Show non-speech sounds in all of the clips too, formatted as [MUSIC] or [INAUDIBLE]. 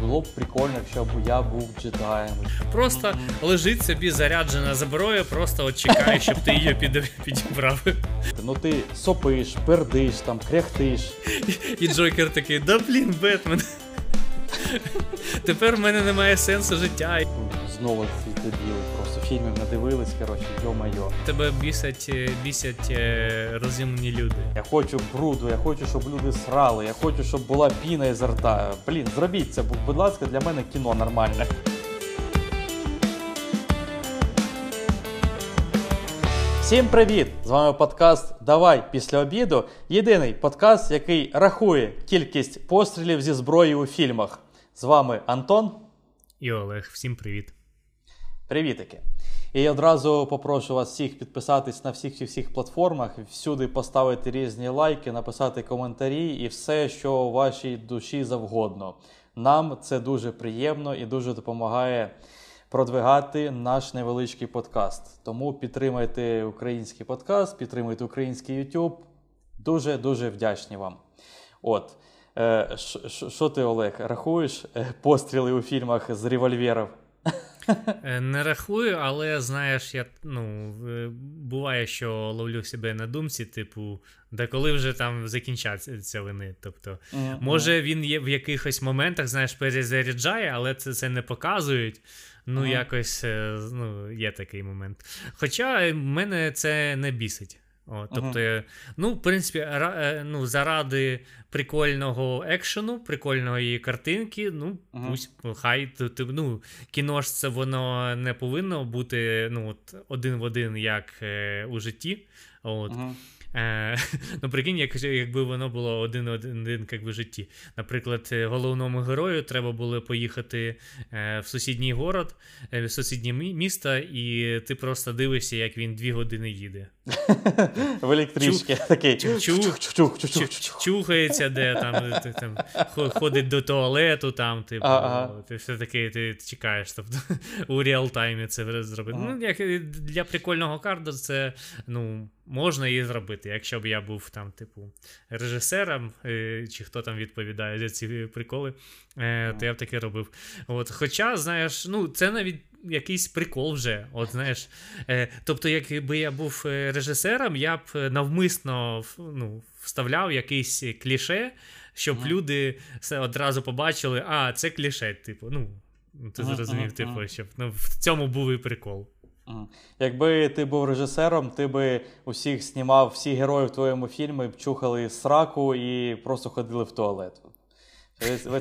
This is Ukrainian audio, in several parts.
Було б прикольно, якщо б я був джедаєм. Просто лежить собі заряджена зброя, просто от чекає, щоб ти її під- підібрав. Ну ти сопиш, пердиш, там, кряхтиш. І Джокер такий, да блін, Бетмен. Тепер в мене немає сенсу життя. Знову ці дебіли, просто фільмів надивились, коротше, йо-майо. Тебе бісять, е, бісять е, розумні люди. Я хочу бруду, я хочу, щоб люди срали, я хочу, щоб була піна із рта. Блін, зробіть це, бу- будь ласка, для мене кіно нормальне. Всім привіт! З вами подкаст Давай після обіду. Єдиний подкаст, який рахує кількість пострілів зі зброї у фільмах. З вами Антон. І Олег, всім привіт. Привітики! І одразу попрошу вас всіх підписатись на всіх і всіх платформах, всюди поставити різні лайки, написати коментарі і все, що вашій душі завгодно. Нам це дуже приємно і дуже допомагає продвигати наш невеличкий подкаст. Тому підтримайте український подкаст, підтримуйте український YouTube. Дуже дуже вдячні вам. От. Е, Що ти, Олег, рахуєш е, постріли у фільмах з револьверів? Е, Не рахую, але знаєш, я ну, е, буває, що ловлю себе на думці, типу, да коли вже там закінчаться вони. Тобто, може він є в якихось моментах, знаєш, перезаряджає, але це, це не показують. Ну, якось е, ну, є такий момент. Хоча мене це не бісить. О, тобто, я- ну, в принципі, ра- е, ну, заради прикольного екшену, прикольної картинки, ну, Мгм. пусть, хай ти- ти- ну, кіно ж це воно не повинно бути ну, от, один в один, як е, у житті. От. Е, [LAUGHS] ну, прикинь, як, якби воно було один один, як в житті. Наприклад, головному герою треба було поїхати е, в сусідній город, е, в сусіднє мі- місто, і ти просто дивишся, як він дві години їде. В електричці такий Чухається, де там, е, там ходить до туалету, там, типу, ти все таки ти чекаєш. Тобто [LAUGHS] у реал-таймі це зробити. Ну, як для прикольного карду, це ну, можна і зробити. Якщо б я був там, типу, режисером, е, чи хто там відповідає за ці приколи, е, то я б таке робив. От, хоча, знаєш, ну, це навіть. Якийсь прикол вже, от знаєш. Е, тобто, якби я був е, режисером, я б е, навмисно ну, вставляв якийсь кліше, щоб Мгм. люди все одразу побачили, а, це кліше, типу, ну, ти Мгм, зрозумів, мгм, типу, щоб ну, в цьому був і прикол. Якби ти був режисером, ти би усіх знімав, всі герої в твоєму фільмі б чухали сраку і просто ходили в туалет.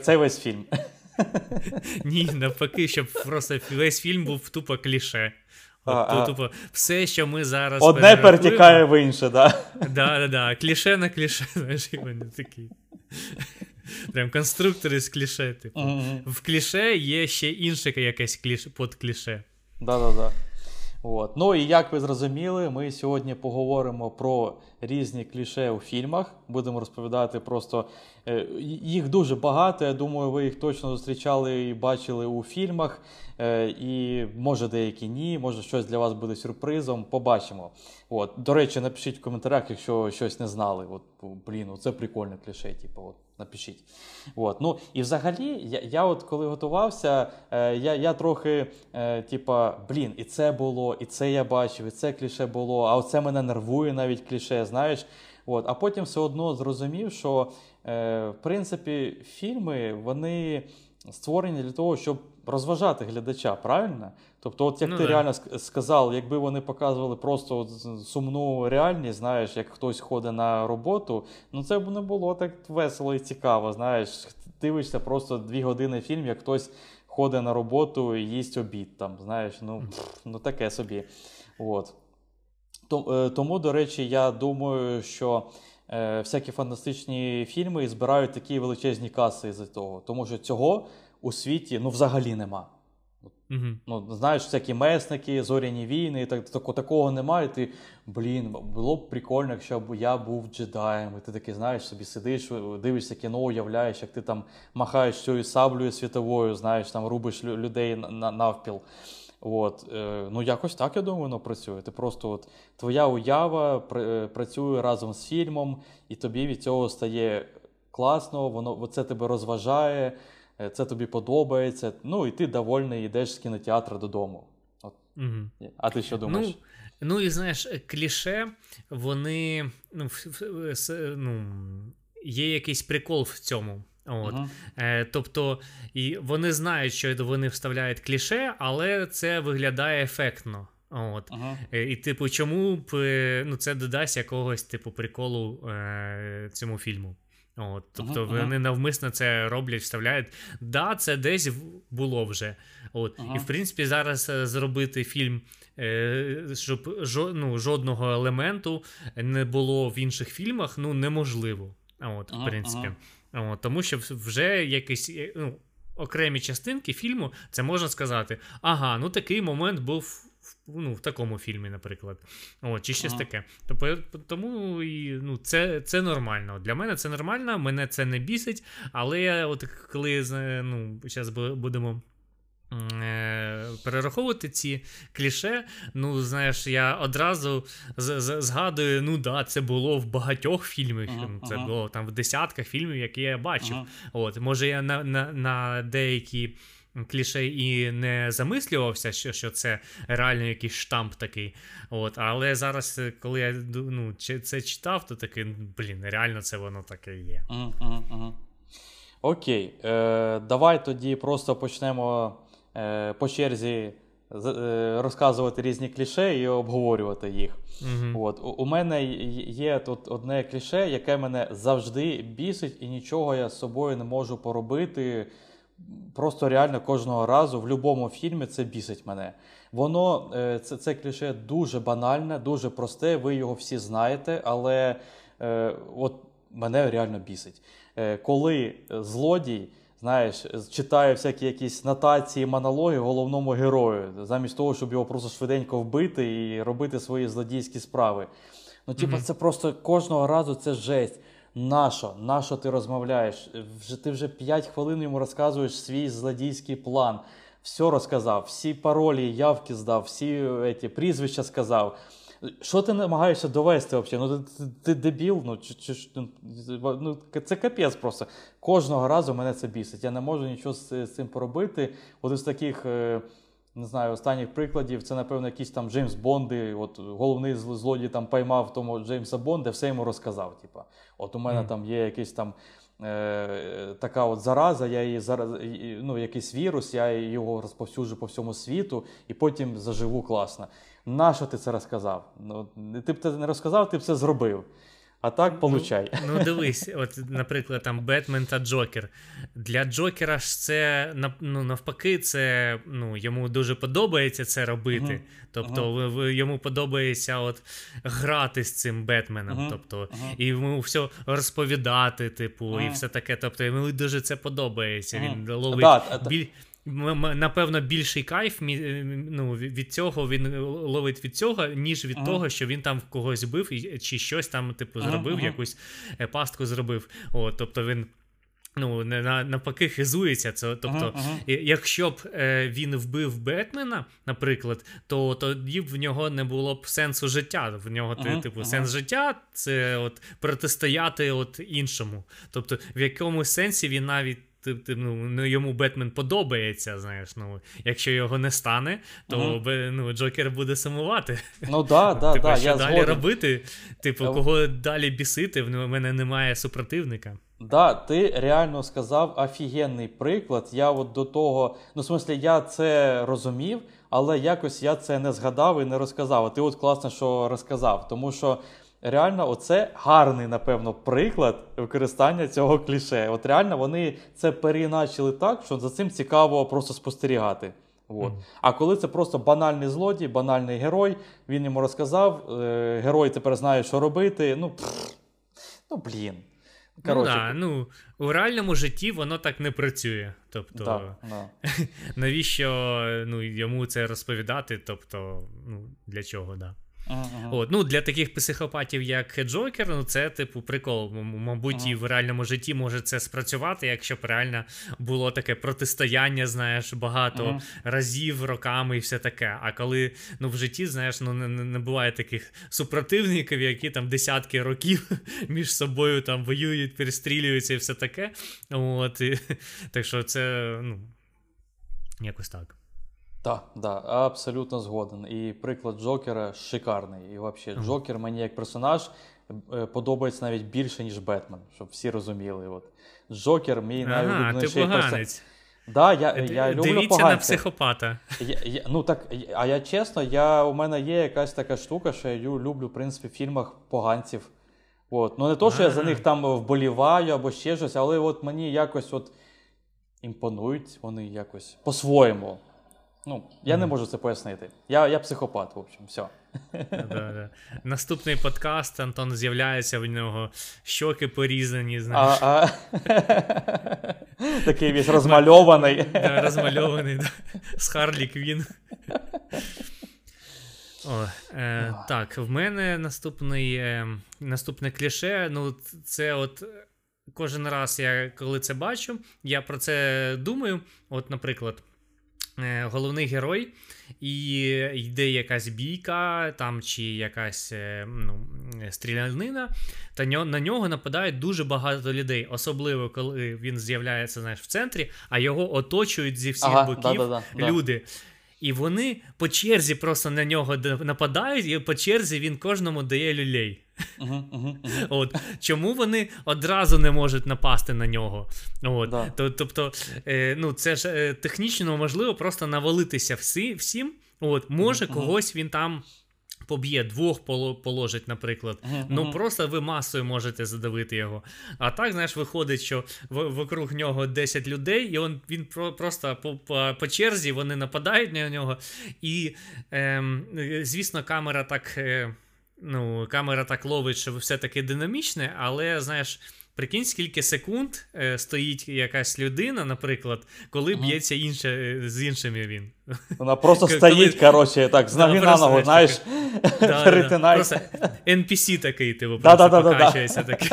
Це весь фільм. Ні, навпаки, щоб просто весь фільм був тупо кліше. От, А, тупо, все, що ми зараз. Одне перетікає в інше, да? Да, да, да. Кліше на кліше, знаєш, і вони такі. Прям конструктори з кліше, типу. Мгм. В кліше є ще інше якесь кліше, подкліше. Да-да-да. От. Ну і як ви зрозуміли, ми сьогодні поговоримо про різні кліше у фільмах. Будемо розповідати просто їх дуже багато. Я думаю, ви їх точно зустрічали і бачили у фільмах. Е, і може деякі ні, може щось для вас буде сюрпризом. Побачимо. От. До речі, напишіть в коментарях, якщо щось не знали. От, блін, це прикольне кліше, типу, от, напишіть. От. Ну, і взагалі, я, я от коли готувався, е, я, я трохи, е, типа, блін, і це було, і це я бачив, і це кліше було, а оце мене нервує навіть кліше, знаєш. От. А потім все одно зрозумів, що е, в принципі фільми вони створені для того, щоб розважати глядача, правильно? Тобто, от як Ну ти да. реально сказав, якби вони показували просто от сумну реальність, знаєш, як хтось ходить на роботу, ну це б не було так весело і цікаво. Знаєш, дивишся просто дві години фільм, як хтось ходить на роботу і їсть обід. Там, знаєш, ну, пф, ну таке собі. От. Е, Тому, до речі, я думаю, що е, всякі фантастичні фільми збирають такі величезні каси із-за того. Тому що цього у світі ну, взагалі нема. Угу. Ну, знаєш, всякі месники, зоряні війни, і так, тако, такого немає. І ти, блін, було б прикольно, якщо б я був джедаєм. І ти такий, знаєш, собі сидиш, дивишся кіно, уявляєш, як ти там махаєш цією саблею світовою, знаєш, там рубиш лю- людей на- на- навпіл. От, е, ну якось так, я думаю, воно працює. Ти просто от, твоя уява пр- е, працює разом з фільмом, і тобі від цього стає класно, воно це тебе розважає. е, це тобі подобається. Ну і ти довольний йдеш з кінотеатру додому. От. Угу. А ти що думаєш? Ну, ну і знаєш, кліше, вони. ну, ну, Є якийсь прикол в цьому. От. Uh-huh. Е, Тобто і вони знають, що вони вставляють кліше, але це виглядає ефектно. От. Uh-huh. І, типу, чому б е, ну, це додасть якогось типу приколу е, цьому фільму? От, Тобто uh-huh. вони навмисно це роблять, вставляють. Да, це десь було вже. От. І в принципі, зараз е, зробити фільм, е, щоб ну, жодного елементу не було в інших фільмах, ну неможливо. От, в принципі. От, Тому що вже якісь ну, окремі частинки фільму, це можна сказати. Ага, ну такий момент був ну, в такому фільмі, наприклад. О, Чи щось ага. таке. Тобто, тому і, ну, це це нормально. Для мене це нормально, мене це не бісить, але от коли ну, зараз будемо. Е, перераховувати ці кліше, ну, знаєш, я одразу згадую, ну да, це було в багатьох фільмах. Uh-huh, це було там в десятках фільмів, які я бачив. Uh-huh. От, Може, я на на, на деякі кліше і не замислювався, що що це реально якийсь штамп такий. От, Але зараз, коли я ну, це читав, то такий, блін, реально це воно таке є. Окей, е, давай тоді просто почнемо. Е, по черзі е, розказувати різні кліше і обговорювати їх. uh От. У, у мене є тут одне кліше, яке мене завжди бісить, і нічого я з собою не можу поробити. Просто реально кожного разу в будь-якому фільмі це бісить мене. Воно е, це це кліше дуже банальне, дуже просте. Ви його всі знаєте, але е, от мене реально бісить. Е, Коли злодій знаєш, читає всякі якісь нотації, монологи головному герою, замість того, щоб його просто швиденько вбити і робити свої злодійські справи. Ну, типу, mm-hmm. це просто кожного разу це жесть. Нащо? Нащо ти розмовляєш? Вже Ти вже 5 хвилин йому розказуєш свій злодійський план. Все розказав, всі паролі, явки здав, всі еті, прізвища сказав. Що ти намагаєшся довести взагалі? Ну ти, ти, дебіл, ну чи, чи ну, ну, це капець просто. Кожного разу мене це бісить. Я не можу нічого з, з цим поробити. От із таких. Е, не знаю, останніх прикладів це, напевно, якісь там Джеймс Бонди. От головний злодій там поймав тому Джеймса Бонда, все йому розказав. Типа, от у мене mm. там є якийсь там е, така от зараза, я її зараз ну, якийсь вірус, я його розповсюджу по всьому світу і потім заживу класно. Нащо ти це розказав? Ну, Ти б це не розказав, ти б це зробив. А так получай. Ну, ну дивись, от, наприклад, там Бетмен та Джокер. Для Джокера ж це ну, навпаки, це ну, йому дуже подобається це робити. Uh-huh. Тобто uh-huh. йому подобається от грати з цим Бетменом. Uh-huh. Тобто, І йому все розповідати, типу, і все таке. Тобто йому дуже це подобається. Він ловить біль напевно, більший кайф е, ну, від цього він ловить від цього, ніж від ага. того, що він там когось бив і чи щось там, типу, зробив, ага. якусь е, пастку зробив. О, тобто він. Ну, навпаки, хизується. Це, Тобто, ага, якщо б е, він вбив Бетмена, наприклад, то тоді в нього не було б сенсу життя. В нього, ага, типу, сенс життя це от протистояти от іншому. Тобто, в якомусь сенсі він навіть ну, ну, йому Бетмен подобається. знаєш, ну, Якщо його не стане, то uh-huh. ну, Джокер буде сумувати. Ну да, [LAUGHS] да, типу, да, що я далі згоден. робити? Типу, кого далі бісити, в мене немає супротивника. Да, ти реально сказав офігенний приклад. Я от до того, ну, в смислі, я це розумів, але якось я це не згадав і не розказав. А ти от класно, що розказав. Тому що реально, оце гарний, напевно, приклад використання цього кліше. От реально вони це переіначили так, що за цим цікаво просто спостерігати. От. Mm. А коли це просто банальний злодій, банальний герой, він йому розказав, е, герой тепер знає, що робити. Ну, пф, ну блін. Короче. Ну, да, ну, У реальному житті воно так не працює. Тобто, да, да. [LAUGHS] навіщо ну, йому це розповідати? Тобто, ну, для чого, да. Uh-huh. От, ну, Для таких психопатів, як Джокер, ну це типу прикол. Мабуть, uh-huh. і в реальному житті може це спрацювати, якщо б реально було таке протистояння, знаєш, багато uh-huh. разів, роками і все таке. А коли ну, в житті, знаєш, ну не, не буває таких супротивників, які там десятки років [LAUGHS] між собою там воюють, перестрілюються і все таке. От, і, [LAUGHS] Так що це, ну, якось так. Так, да, абсолютно згоден. І приклад Джокера шикарний. І взагалі, Джокер мені як персонаж е, подобається навіть більше, ніж Бетмен, щоб всі розуміли. От. Джокер мій ага, найулюбленіший персонаж. Да, я, я люблю Дивіться поганців. на психопата. Я, я, ну так, А я чесно, я, у мене є якась така штука, що я люблю в принципі, в фільмах поганців. От. Ну Не то, що я за них там вболіваю або ще щось, але от мені якось от імпонують вони якось по-своєму. Ну, я не можу це пояснити. Я я психопат, в общем, все. Да-да. Наступний подкаст Антон з'являється в нього щоки порізані. знаєш. А, а... Такий весь розмальований. Да, Розмальований, да. з Харлі Квін. О, е, Так, в мене наступний, е, наступне кліше. Ну, це от. Кожен раз, я коли це бачу, я про це думаю. От, наприклад, головний герой, і йде якась бійка там чи якась е, ну, стрілянина, та на нього нападають дуже багато людей, особливо коли він з'являється знаєш, в центрі, а його оточують зі всіх ага, боків да, да, да, люди. І вони по черзі просто на нього нападають, і по черзі він кожному дає люлей. Uh-huh, uh-huh, uh-huh. От Чому вони одразу не можуть напасти на нього? От, да. Тобто, е, ну, це ж е, технічно можливо просто навалитися всі, всім. От, Може, когось він там поб'є, двох положить, наприклад. Uh-huh. Ну просто ви масою можете задавити його. А так, знаєш, виходить, що в- вокруг нього 10 людей, і он, він про- просто по, по по, черзі вони нападають на нього. І, ем, звісно, камера так. Е, ну, камера так ловить, що все-таки динамічне, але, знаєш. Прикинь, скільки секунд е, стоїть якась людина, наприклад, коли б'ється інше, е, з іншими він. Вона просто стоїть, коротше, так, з ноги на ногу, знаєш, [LAUGHS] перетинається. NPC такий, типу, просто покачується такий.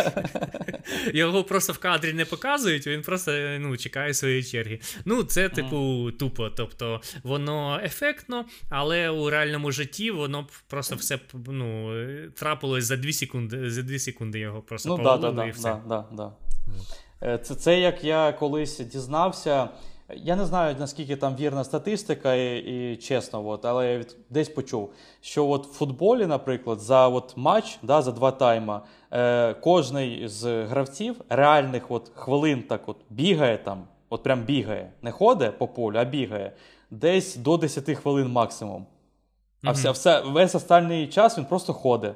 [LAUGHS] Його просто в кадрі не показують, він просто ну, чекає своєї черги. Ну, це, типу, тупо. Тобто, воно ефектно, але у реальному житті воно просто все ну, трапилось за 2 секунди, за 2 секунди його просто ну, повалили і все. Да, да. Це, це як я колись дізнався. Я не знаю, наскільки там вірна статистика, і, і чесно, от, але я десь почув, що от в футболі, наприклад, за от матч, да, за два тайма, е, кожний з гравців реальних от хвилин так от бігає там, от прям бігає. Не ходить по полю, а бігає десь до 10 хвилин максимум. А mm-hmm. вся, вся, весь останній час він просто ходить.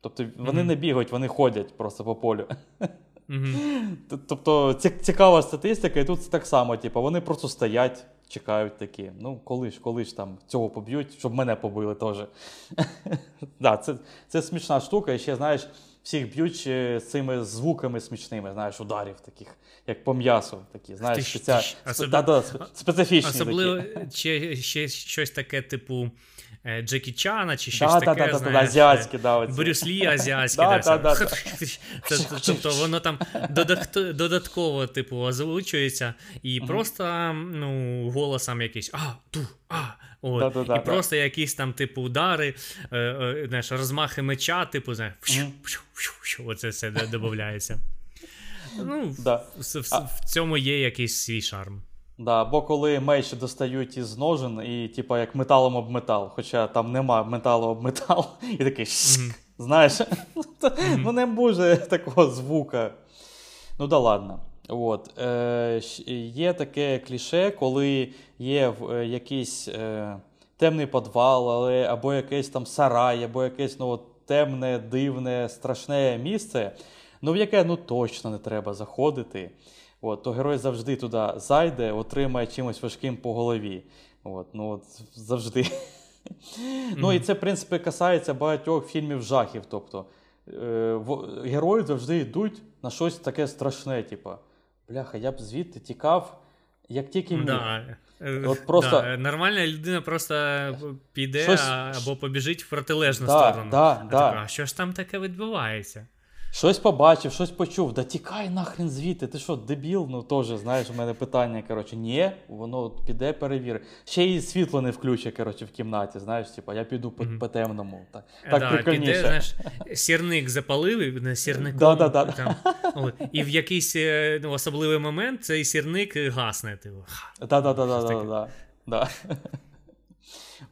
Тобто вони mm-hmm. не бігають, вони ходять просто по полю. [LAUGHS] Mm-hmm. Тобто цікава статистика, і тут так само, типу, вони просто стоять, чекають такі. Ну, коли ж коли ж там цього поб'ють, щоб мене побили теж. [LAUGHS] да, це це смішна штука, і ще, знаєш, всіх б'ють з цими звуками смішними, знаєш, ударів таких, як по м'ясу. такі, знаєш, спеці... Особ... да, да, специфічні. Особливо ще, ще щось таке, типу. Е, Джекі Чана чи щось да, таке. Да, знаєш, азіатські, да, Брюс Лі азіатські. [LAUGHS] Тобто воно там додатково типу, озвучується, і просто ну, голосом якийсь а, ту, а. От. Да, да, і да, просто якісь там, типу, удари, е, е, знаєш, розмахи меча, типу, знаєш, оце все додається. Ну, да. в, в, в цьому є якийсь свій шарм. Да, Бо коли меч достають із ножен, і типа як металом об метал, хоча там нема металу об метал, [LAUGHS] і такий mm-hmm. знаєш, [LAUGHS] mm-hmm. ну не буде такого звука. Ну да ладно. От. Е, Є таке кліше, коли є в, е, якийсь е, темний підвал, але, або якийсь там сарай, або якесь ну, темне, дивне, страшне місце, ну в яке ну точно не треба заходити. От, то герой завжди туди зайде, отримає чимось важким по голові. От, ну, от, Завжди. Mm-hmm. [LAUGHS] Ну і це, в принципі, касається багатьох фільмів жахів. Тобто е, в, герої завжди йдуть на щось таке страшне. Типу, бляха, я б звідти тікав, як тільки міг. Да. От просто... Да, Нормальна людина просто піде Щось... або побіжить в протилежну да, сторону. Да, а да. така, а що ж там таке відбувається? Щось побачив, щось почув. Да тікай нахрен звідти. Ти що, дебіл? Ну теж, знаєш, у мене питання. Коротше, ні, воно піде перевірить. Ще й світло не включить, коротше, в кімнаті. Знаєш, типа, я піду по, по темному. Так, так да, прикольніше. Піде, знаєш, сірник запалив на сірником. Да, да, да. Там, і в якийсь е, ну, особливий момент цей сірник гасне. Типу. Да, да, да, да, да, да.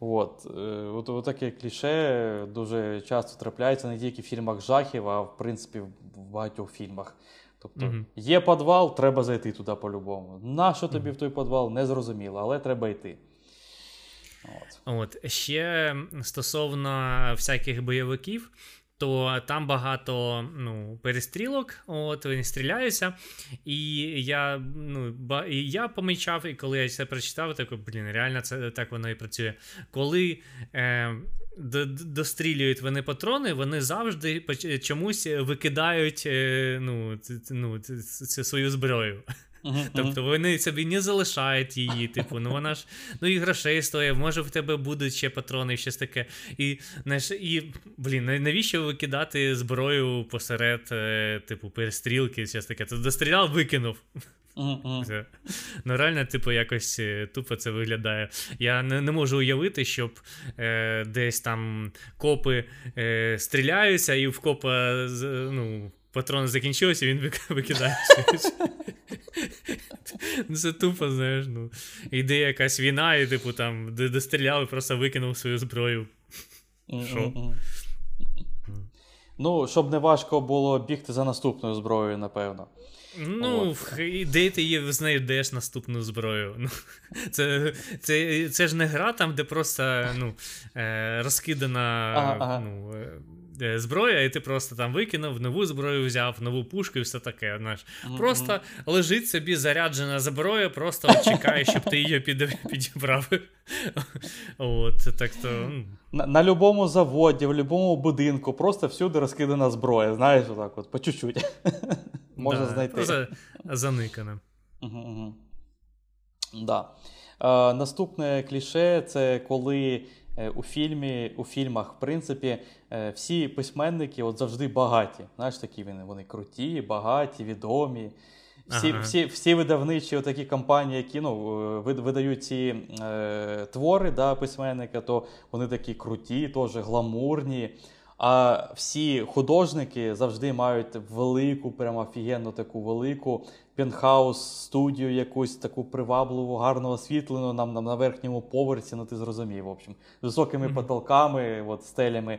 От, е, от, от таке кліше дуже часто трапляється не тільки в фільмах жахів, а в принципі в багатьох фільмах. Тобто mm-hmm. є підвал, треба зайти туди по-любому. Нащо тобі mm-hmm. в той підвал, не зрозуміло, але треба йти. От. От. Ще стосовно всяких бойовиків, то там багато ну, перестрілок, от вони стріляються. І я ну, ба, і я помічав, і коли я це прочитав, так, блін, реально це так воно і працює. Коли е, дострілюють вони патрони, вони завжди чомусь викидають е, ну, ну, свою зброю. Uh-huh, тобто вони собі не залишають її, типу, ну вона ж ну і грошей стоїть, може в тебе будуть ще патрони, і щось таке. І знаєш, і блін, навіщо викидати зброю посеред, е, типу, перестрілки, щось таке? Ти достріляв, викинув. Uh-huh. Ну, реально, типу, якось е, тупо це виглядає. Я не не можу уявити, щоб е, десь там копи е, стріляються, і в копа ну, патрон закінчився, він викидає. [LAUGHS] Ну, [LAUGHS] це тупо, знаєш, ну. Йде якась війна, і типу там достріляв і просто викинув свою зброю. Що? Ну, щоб не важко було бігти за наступною зброєю, напевно. Ну, і де ти її знайдеш наступну зброю. Ну, [LAUGHS] Це це, це ж не гра там, де просто ну, е, розкидана. Ага, ага. ну, Е, зброя, і ти просто там викинув, нову зброю взяв, нову пушку і все таке. знаєш. Mm-hmm. Просто лежить собі заряджена зброя, просто [LAUGHS] чекає, щоб ти її підібрав. От, так то... На на любому заводі, в будь-якому будинку, просто всюди розкидана зброя, знаєш, отак от, по чуть-чуть. [LAUGHS] Можна да, знайти. Просто заникана. Угу, Да. Е, Наступне кліше це коли Е, у фільмі, у фільмах, в принципі, е, всі письменники от завжди багаті. Знаєш, такі вони вони круті, багаті, відомі. Всі ага. всі, всі видавничі такі компанії, які ну, е, видають ці е, твори да, письменника, то вони такі круті, теж гламурні. А всі художники завжди мають велику, прямо офігенну таку велику пентхаус, студію, якусь таку привабливу, гарно освітлену нам, нам на верхньому поверсі, ну ти зрозумів, в общем, з високими mm-hmm. потолками, от, стелями.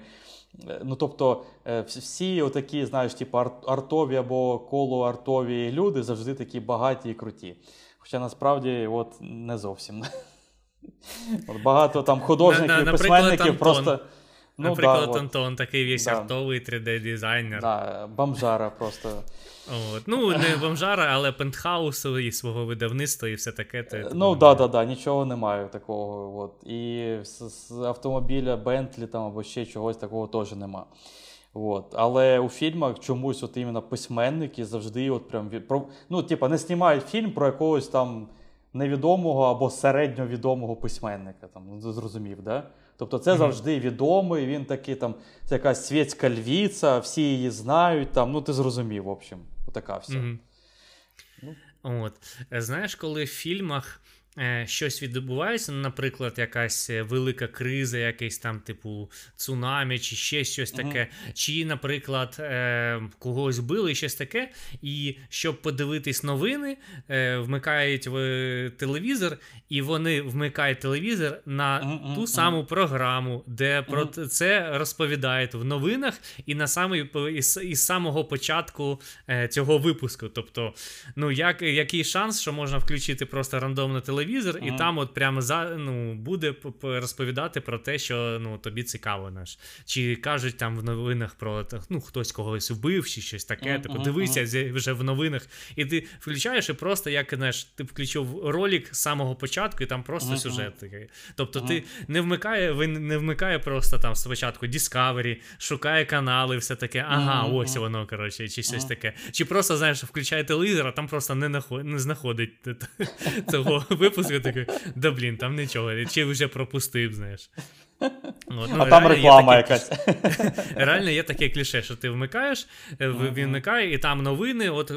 Е, ну, Тобто е, всі отакі, знаєш, типу артові або колоартові люди завжди такі багаті і круті. Хоча насправді от не зовсім. [LAUGHS] От Багато там художників, письменників просто. Ну, Наприклад, да, Антон от. такий весь да. артовий 3D-дизайнер. Да, Бомжара просто. От. Ну, не бомжара, але пентхаусу і свого видавництва, і все таке. То, ну, так, да, да, нічого немає такого. От. І з, з автомобіля Бентлі там або ще чогось такого теж нема. От. Але у фільмах чомусь от іменно письменники завжди от прям про, ну, типа, не знімають фільм про якогось там невідомого або середньовідомого письменника. Там, ну, Зрозумів, да? Тобто це завжди відомий, він такий там, це якась світська львіця, всі її знають. там, Ну, ти зрозумів, в общем, отака вся. Mm-hmm. Ну. От. Знаєш, коли в фільмах Е, щось відбувається, наприклад, якась е, велика криза, якийсь там, типу, цунамі, чи ще щось таке, uh-huh. чи, наприклад, е, когось били, щось таке, і щоб подивитись новини, вмикають в телевізор, і вони вмикають телевізор на uh-huh. ту саму програму, де про це розповідають в новинах, і на самий із, із самого початку цього випуску. Тобто, ну, як, який шанс, що можна включити просто рандомно телевізор? Телевізор, mm. і там от прямо за ну, буде розповідати про те, що ну, тобі цікаво наш. Чи кажуть там в новинах про ну, хтось когось вбив, чи щось таке. Mm-hmm. Типу, дивися вже в новинах. І ти включаєш і просто як знаєш, ти включив ролик з самого початку, і там просто сюжет такий. Тобто ти не вмикає, ви не вмикає просто там спочатку Discovery, шукає канали, все таке. Ага, ось воно, коротше, чи щось таке. Чи просто, знаєш, включає телевізор, а там просто не, наход... не знаходить [LAUGHS] цього випуску такий, да блін, там нічого, чи вже пропустив, знаєш. От, ну, а там реклама таке, якась. Реально є таке кліше, що ти вмикаєш, uh-huh. він вмикає, і там новини от,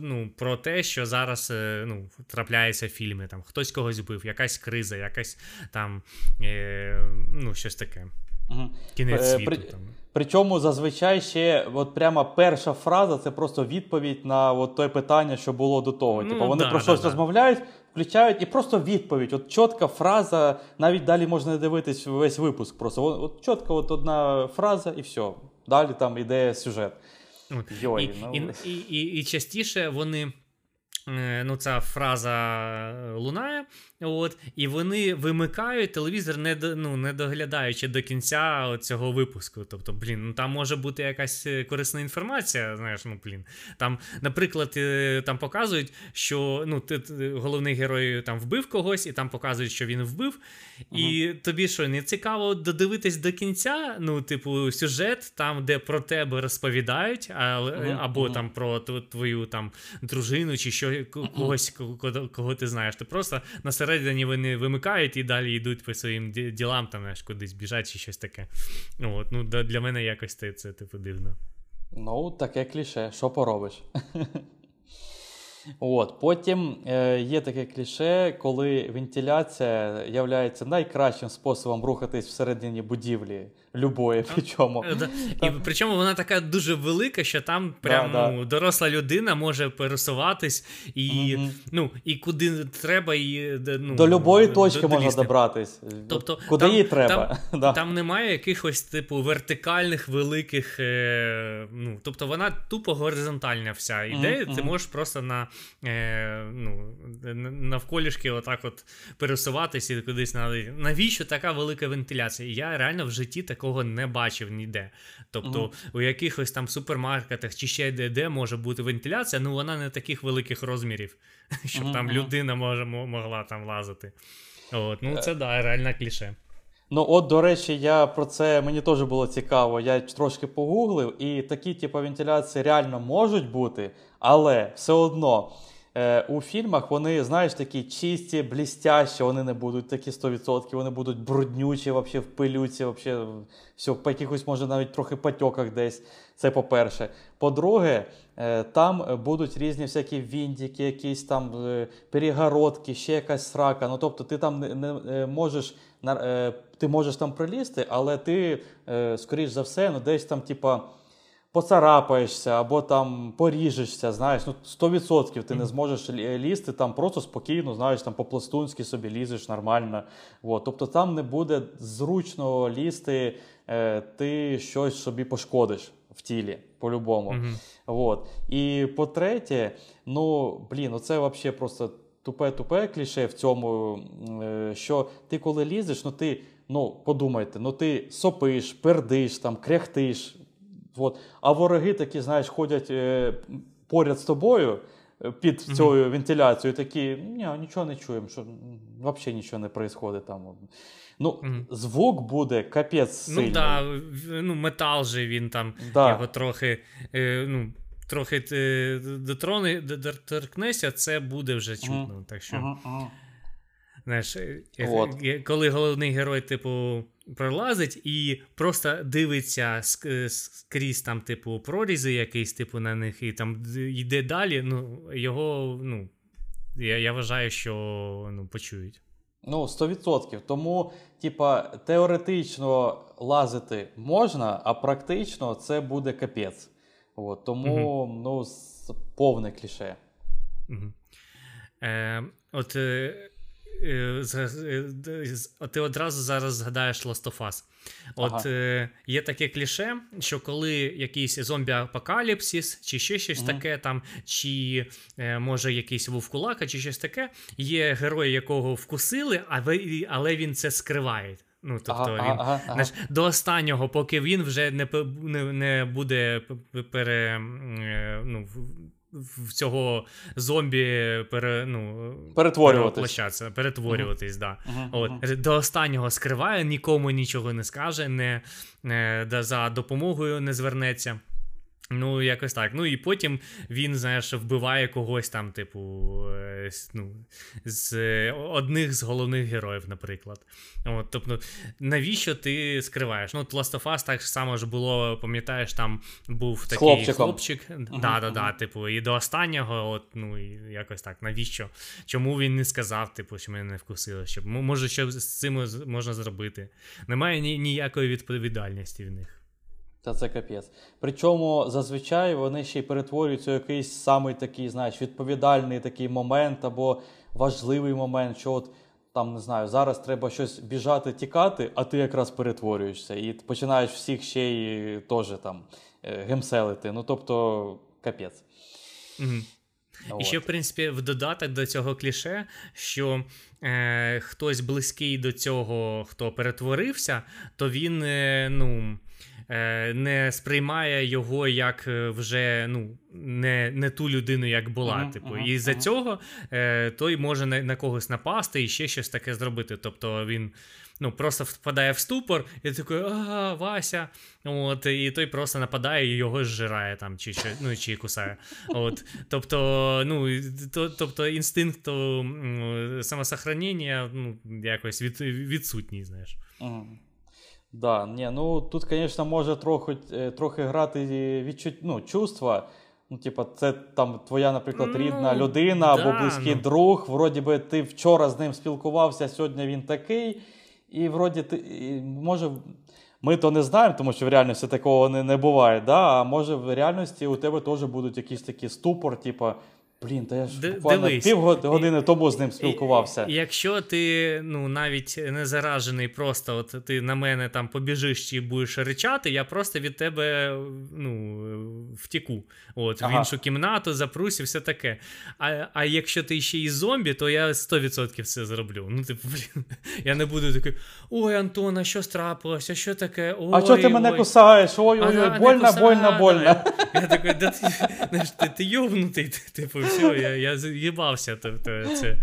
ну, про те, що зараз е, ну, трапляються в фільми. Там, Хтось когось вбив, якась криза, якась там е, ну, щось таке. Uh-huh. Кінець світу. При... там. Причому зазвичай ще от прямо перша фраза це просто відповідь на от те питання, що було до того. Ну, типу, вони да, про щось да, розмовляють, включають і просто відповідь. От чітка фраза, навіть далі можна дивитись весь випуск. Просто от, от чітко от одна фраза, і все. Далі там іде сюжет. Йой, і, ну... і, і, і, і частіше вони. Е, ну, ця фраза лунає, от, і вони вимикають телевізор, не ну, не доглядаючи до кінця цього випуску. Тобто, блін, ну там може бути якась е, корисна інформація. Знаєш, ну блін. Там, наприклад, е, там показують, що ну, ти, головний герой там вбив когось, і там показують, що він вбив. Угу. І тобі що, не цікаво додивитись до кінця? Ну, типу, сюжет, там, де про тебе розповідають, а, угу. або угу. там про твою там дружину чи що когось, кого, кого ти знаєш. Ти просто на всередині вони вимикають і далі йдуть по своїм ділам, там аж кудись біжать чи щось таке. От, ну, Для мене якось це, це типу дивно. Ну, таке кліше, що поробиш? [LAUGHS] От, Потім е, є таке кліше, коли вентиляція є найкращим способом рухатись всередині будівлі. Любої, причому. Е. І Причому вона така дуже велика, що там прям да, ну, доросла людина може пересуватись і mm ну, і куди треба, і ну, до любої точки до, можна добратись. Тобто, Куди там, їй треба. Там, [LAUGHS] да. там немає якихось типу вертикальних великих. Е, ну, Тобто вона тупо горизонтальна вся іде, mm ти можеш просто на е, ну, навколішки отак от пересуватись і кудись навіщо така велика вентиляція? Я реально в житті такого такого не бачив ніде. Тобто uh у якихось там супермаркетах чи ще де де може бути вентиляція, ну вона не таких великих розмірів, [LAUGHS] щоб uh там людина може, могла там лазити. От, Ну це да, реальна кліше. Ну, от, до речі, я про це мені теж було цікаво. Я трошки погуглив, і такі типу вентиляції реально можуть бути, але все одно е, у фільмах вони, знаєш, такі чисті, блістящі, вони не будуть такі 100%, вони будуть бруднючі, вообще в пилюці, вообще, все, по якихось, може, навіть трохи потьоках десь. Це по-перше. По-друге, е, там будуть різні всякі віндики, якісь там е, перегородки, ще якась срака. Ну, тобто, ти там не, не можеш. Ти можеш там прилізти, але ти, скоріш за все, ну, десь там, типа поцарапаєшся або там поріжешся, знаєш, ну 100% ти не зможеш лізти там просто спокійно, знаєш, там по-пластунськи собі лізеш нормально. От. Тобто там не буде зручно лізти, е, ти щось собі пошкодиш в тілі, по-любому. От. І по-третє, ну, блін, оце взагалі просто тупе-тупе кліше в цьому, е, що ти коли лізеш, ну ти. Ну, подумайте, ну ти сопиш, пердиш, там, кряхтиш, От. А вороги такі, знаєш, ходять е, поряд з тобою е, під mm-hmm. цією вентиляцією, такі, ні, нічого не чуємо, що взагалі нічого не відбувається там. Ну, mm-hmm. Звук буде капець ну сильний. Ну, да, ну, метал же він там да. його трохи. Е, ну, Трохи е, дотрони, доторкнешся, це буде вже чутно. Mm-hmm. Так що, знаєш, е, коли головний герой, типу, пролазить і просто дивиться скрізь там, типу, прорізи якийсь, типу, на них, і там йде далі. Ну, його, ну, я я вважаю, що ну, почують. Ну, 100%. Тому, типа, теоретично лазити можна, а практично це буде капець. От, Тому, угу. ну, повне кліше. Угу. Е, От. Е... Е, ти одразу зараз згадаєш Last of Us. От ага. е, є таке кліше, що коли якийсь зомбі-апокаліпсис, чи ще щось ага. таке, там, чи е, може якийсь вовкулака, чи щось таке, є герой, якого вкусили, але він це скриває. Ну, тобто ага, він ага, ага. до останнього, поки він вже не не, не буде пере, ну, в цього зомбі пере, ну, перетворюватись. перетворюватись, uh-huh. да. Uh-huh. От, До останнього скриває, нікому нічого не скаже, не, не за допомогою не звернеться. Ну, якось так. Ну і потім він, знаєш, вбиває когось там, типу, е, ну, з одних з головних героїв, наприклад. От, Тобто, навіщо ти скриваєш? Ну, Last of Us так само ж було, пам'ятаєш, там був такий Хлопчиком. хлопчик. Uh-huh, да, да, да, типу, і до останнього, от, ну, і якось так, навіщо? Чому він не сказав, типу, що мене не вкусило? Щоб, може, що з цим можна зробити? Немає ні, ніякої відповідальності в них. Та це капець. Причому зазвичай вони ще й перетворюються в якийсь самий такий, знаєш, відповідальний такий момент або важливий момент, що от там не знаю, зараз треба щось біжати, тікати, а ти якраз перетворюєшся і починаєш всіх ще й теж там е, гемселити. Ну тобто, капець. Угу. І ще, в принципі, в додаток до цього кліше, що е, хтось близький до цього, хто перетворився, то він, е, ну. Е, не сприймає його як е, вже ну, не не ту людину, як була. Uh-huh, типу. Uh-huh, І за uh-huh. цього е, той може на, на когось напасти і ще щось таке зробити. Тобто він ну, просто впадає в ступор і такий, ага, Вася. От, І той просто нападає і його зжирає там, чи ну, чи кусає. От, Тобто ну, то, тобто інстинкт самосохранення ну, якось від, відсутній, знаєш. Uh-huh. Да, ні, ну тут, звісно, може трохи е, трохи грати відчут, ну, чувства. Ну, типа, це там твоя, наприклад, ну, рідна людина да, або близький ну. друг. Вроді би, ти вчора з ним спілкувався, сьогодні він такий. І вроді ти і, може. Ми то не знаємо, тому що в реальності такого не не буває. да? А може в реальності у тебе теж будуть якісь такі ступор, типу, Блін, та я ж буквально півгодини тому з ним спілкувався. Якщо ти ну навіть не заражений, просто от ти на мене там побіжиш чи будеш речати, я просто від тебе ну, втіку. От, ага. В іншу кімнату, запрусь і все таке. А а якщо ти ще і зомбі, то я 100% це зроблю. Ну, типу, [LAUGHS] блін, я не буду такий: ой, Антона, що страпилося, що таке? Ой, А чого ти мене кусаєш? Ой, ой, ой, больно, больно, больно. Я такий, да ти, ти, ти йовнутий, типу все, я я з'їбався. Тобто це.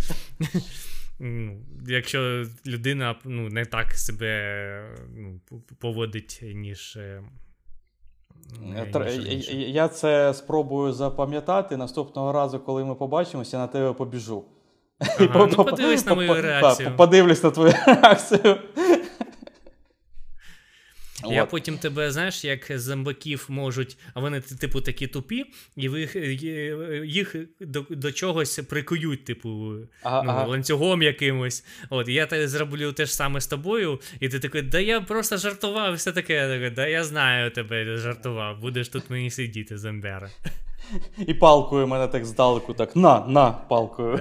Ну, якщо людина ну, не так себе ну, поводить, ніж. Е, я це спробую запам'ятати. Наступного разу, коли ми побачимося, я на тебе побіжу. Ага, [LAUGHS] ну Подивись на мою реакцію. Подивлюсь на твою [LAUGHS] реакцію. Я От. потім тебе, знаєш, як зомбаків можуть, а вони, типу, такі тупі, і ви їх до до чогось прикують, типу, ага, ну, ага. ланцюгом якимось. От, Я те зроблю те ж саме з тобою, і ти такий, да я просто жартував, все таке. Я такий, да я знаю тебе, жартував, будеш тут мені сидіти, зомбяра. І палкою мене так здалеку, так на, на, палкою.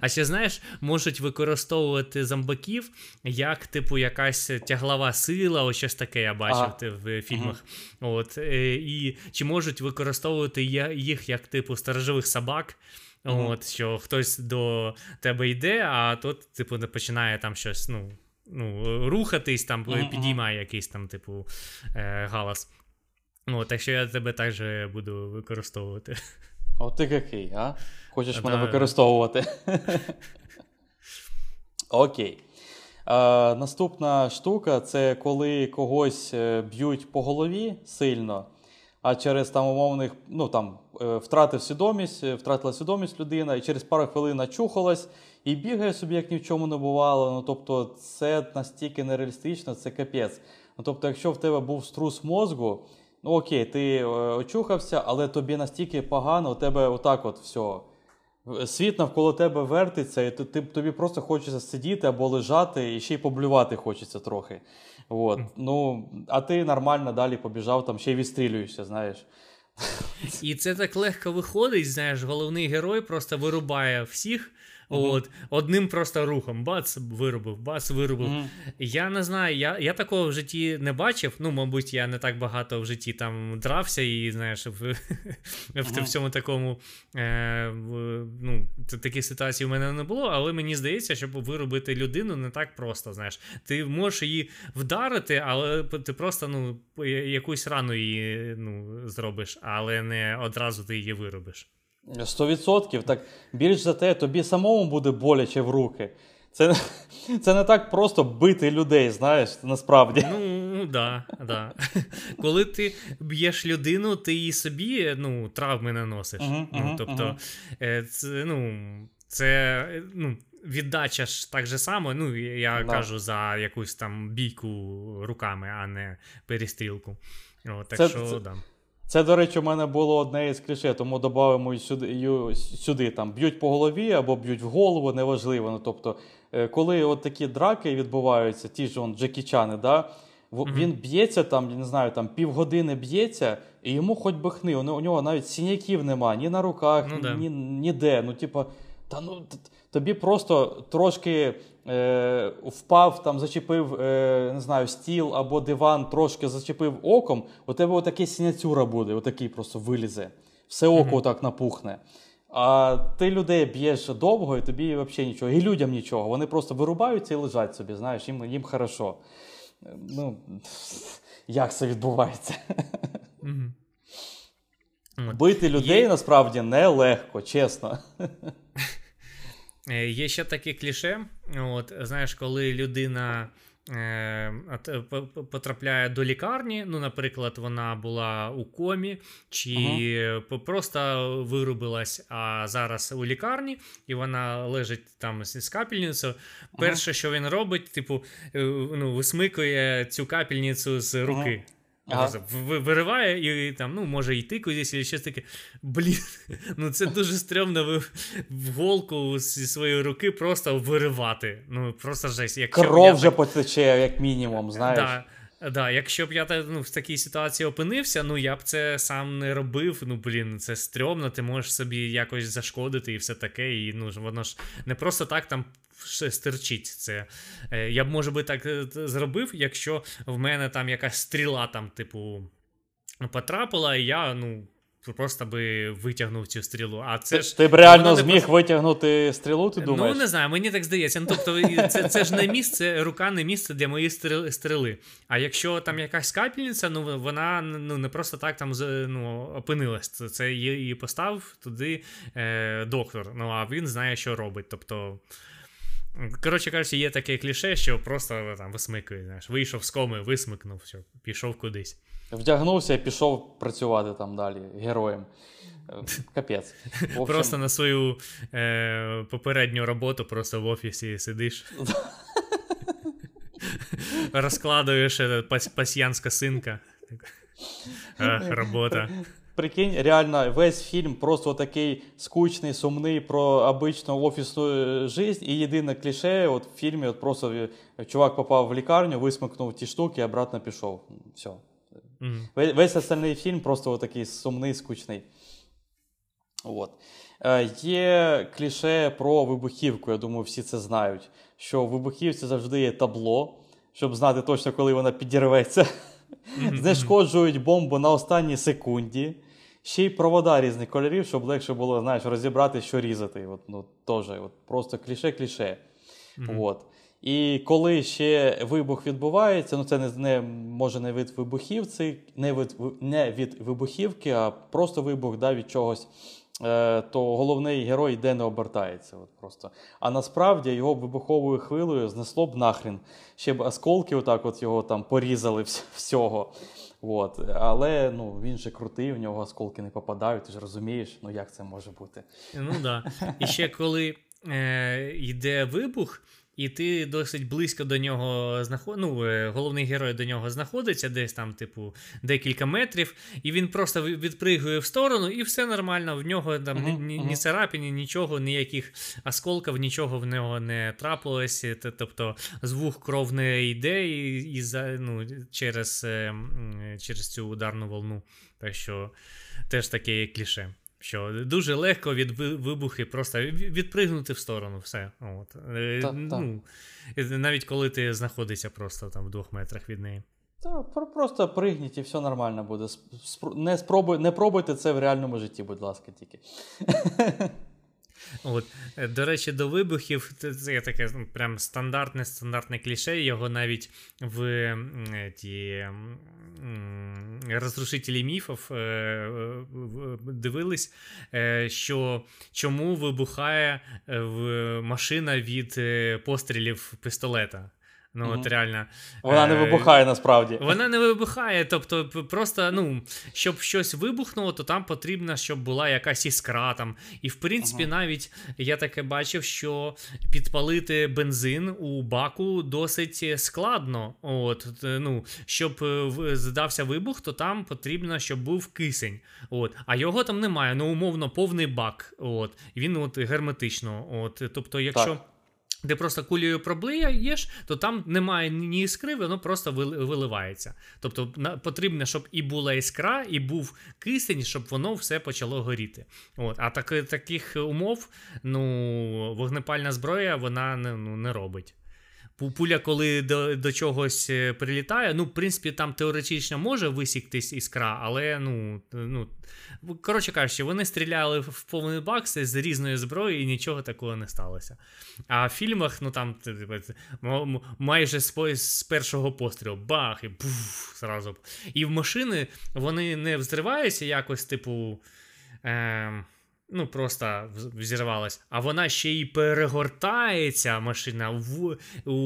А ще знаєш, можуть використовувати зомбаків як, типу, якась тяглова сила, ось щось таке я бачив ага. в фільмах. Ага. От, е, І чи можуть використовувати їх як, типу, сторожових собак. Ага. От, Що хтось до тебе йде, а тут, типу, не починає там щось, ну. Ну, рухатись, там, підіймає якийсь там, типу, е, галас. Ну, так що я тебе також буду використовувати. О, ти який, а? Хочеш а мене да. використовувати? Окей. А, Наступна штука це коли когось е, б'ють по голові сильно, а через там умовних, ну там е, втратив свідомість, е, втратила свідомість людина, і через пару хвилин начухалась і бігає собі, як ні в чому не бувало. Ну тобто, це настільки нереалістично, це капець. Ну тобто, якщо в тебе був струс мозку. Ну окей, ти е, очухався, але тобі настільки погано, у тебе отак от все. Світ навколо тебе вертиться, і ти, тобі просто хочеться сидіти або лежати, і ще й поблювати хочеться трохи. От. Ну, А ти нормально далі побіжав, там ще й відстрілюєшся, знаєш. І це так легко виходить, знаєш, головний герой просто вирубає всіх. От, Одним просто рухом, бац, виробив, бац, виробив. Я не знаю, я я такого в житті не бачив. Ну, мабуть, я не так багато в житті там дрався, і знаєш, в [LAUGHS] в, цьому такому е, в, ну, такі ситуації в мене не було, але мені здається, щоб виробити людину не так просто. знаєш. Ти можеш її вдарити, але ти просто ну, якусь рану її ну, зробиш, але не одразу ти її виробиш. Сто відсотків. Так більш за те, тобі самому буде боляче в руки. Це це не так просто бити людей, знаєш, насправді. Ну, да, да. Коли ти б'єш людину, ти і собі ну, травми наносиш. Uh-huh, ну, Тобто, uh-huh. це, ну, це ну, віддача ж так же само. Ну, я да. кажу за якусь там бійку руками, а не перестрілку. О, так це, що, це, да. Це, до речі, у мене було одне із кліше, тому додамо сюди, сюди там б'ють по голові або б'ють в голову, неважливо. Ну, тобто, е, коли от такі драки відбуваються, ті ж он Джекі Чани, да, він б'ється там, я не знаю, там півгодини б'ється, і йому хоч би хни. У нього навіть синяків немає ні на руках, ну, ні, ні, ніде. Ну, типу, та ну тобі просто трошки е, впав, там зачепив е, не знаю, стіл або диван, трошки зачепив оком, у тебе отаке сіняцюра буде, отакий просто вилізе. Все око mm-hmm. так напухне. А ти людей б'єш довго, і тобі взагалі нічого. І людям нічого. Вони просто вирубаються і лежать собі, знаєш, їм їм хорошо. Ну, [LAUGHS] Як це відбувається? Mm-hmm. Бити людей Є... насправді нелегко, чесно. [LAUGHS] Е, є ще таке кліше. От, Знаєш, коли людина е, потрапляє до лікарні, ну, наприклад, вона була у комі, чи ага. просто вирубилась, а зараз у лікарні, і вона лежить там з капельницею. Перше, ага. що він робить, типу, е, ну, висмикує цю капельницю з руки. Ага. Ага. Вириває і там, ну, може йти кудись, і щось таке. Блін, [LAUGHS] ну це дуже стрьомно в голку зі своєї руки просто виривати. Ну, просто жесть. Якщо Кров вже потече, як мінімум, знаєш. Да. Да, Якщо б я ну, в такій ситуації опинився, ну я б це сам не робив. Ну, блін, це стрьомно, ти можеш собі якось зашкодити і все таке. І ну, воно ж не просто так там стерчить це. Е, я б, може би, так е, зробив, якщо в мене там якась стріла, там, типу, потрапила, і я, ну. Просто би витягнув цю стрілу. А це ти, ж ти б реально зміг просто... витягнути стрілу, ти думаєш? Ну, не знаю, мені так здається. Ну, тобто, це це ж не місце, рука не місце для моєї стріли. А якщо там якась капельниця, ну вона ну, не просто так там ну, опинилась. Це її поставив туди е, доктор. Ну а він знає, що робить. Тобто. Коротше кажучи, є таке кліше, що просто там висмикує, знаєш, вийшов з коми, висмикнув, все, пішов кудись. Вдягнувся і пішов працювати там далі героєм. Е, капець. Общем... Просто на свою е, попередню роботу просто в офісі сидиш. Розкладуєш е, пасьянська синка. Робота прикинь, реально весь фільм просто такий скучний, сумний про обичну офісну е, життя. І єдине кліше, от в фільмі от просто е, чувак попав в лікарню, висмикнув ті штуки, і обратно пішов. Все. Mm-hmm. Весь остальний фільм просто такий сумний, скучний. От. Е, Є кліше про вибухівку, я думаю, всі це знають. Що в вибухівці завжди є табло, щоб знати точно, коли вона підірветься. Mm-hmm. Знешкоджують бомбу на останній секунді. Ще й провода різних кольорів, щоб легше було знаєш, розібрати, що різати. От, ну, теж, от, Просто кліше-кліше. Mm-hmm. От. І коли ще вибух відбувається, ну це не не може не від вибухівці, не від не від вибухівки, а просто вибух да, від чогось, е, то головний герой йде не обертається. От просто. А насправді його вибуховою хвилею знесло б нахрен. Ще б осколки отак от його там порізали всього. От. Але ну, він же крутий, в нього осколки не попадають, ти ж розумієш, ну як це може бути. Ну так. Да. І ще коли е, йде вибух, і ти досить близько до нього знаход... ну, е, головний герой до нього знаходиться, десь там, типу, декілька метрів, і він просто відпригує в сторону, і все нормально. В нього там uh-huh, ні, ні, ні царапіні, нічого, ніяких осколків, нічого в нього не трапилось. Тобто звук кров не йде і, і ну, через, е, через цю ударну волну. Так що теж таке кліше. Що дуже легко від вибухи просто відпригнути в сторону, все. От. Е, та, ну, та. Навіть коли ти знаходишся просто там в двох метрах від неї. Та, просто пригніть і все нормально буде. Не спробуй, не пробуйте це в реальному житті, будь ласка, тільки. [LAUGHS] От. Е, до речі, до вибухів це таке ну, прям стандартне стандартне кліше. Його навіть в ті розрушителі міфів е, дивились, е, що чому вибухає машина від пострілів пістолета. Ну, mm-hmm. от реально. Вона не е, вибухає насправді. Вона не вибухає. Тобто, просто, ну, щоб щось вибухнуло, то там потрібно, щоб була якась іскра там. І в принципі, uh-huh. навіть я таке бачив, що підпалити бензин у баку досить складно. От, ну, Щоб е, здався вибух, то там потрібно, щоб був кисень. От, А його там немає. Ну, умовно, повний бак. От, Він от герметично. От, Тобто, якщо. Так де просто кулею проблиєш, то там немає ні іскри, воно просто виливається. Тобто потрібно, щоб і була іскра, і був кисень, щоб воно все почало горіти. От. А так, таких умов ну, вогнепальна зброя вона не, ну, не робить. Пуля, коли до до чогось е, прилітає, ну, в принципі, там теоретично може висіктись іскра, але ну, ну коротше кажучи, вони стріляли в повний бак з різної зброї і нічого такого не сталося. А в фільмах, ну там майже з першого пострілу бах, і пуф, зразу. І в машини вони не взриваються якось, типу. Е- ну, просто взірвалась, а вона ще й перегортається машина в. у,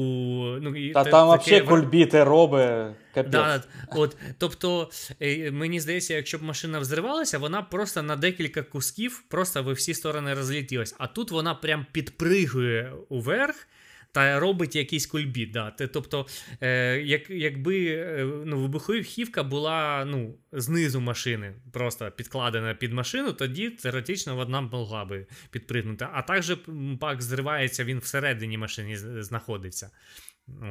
ну, і Та та, там таке... взагалі кульбіти робить. Да, от, Тобто, е, мені здається, якщо б машина взривалася, вона просто на декілька кусків просто в всі сторони розлітілась. А тут вона прям підпригує уверх та робить якийсь кульбіт. Да. Тобто, е, як, якби е, ну, вибухівка була ну, знизу машини, просто підкладена під машину, тоді теоретично вона могла би підпригнути. А також пак зривається, він всередині машини знаходиться.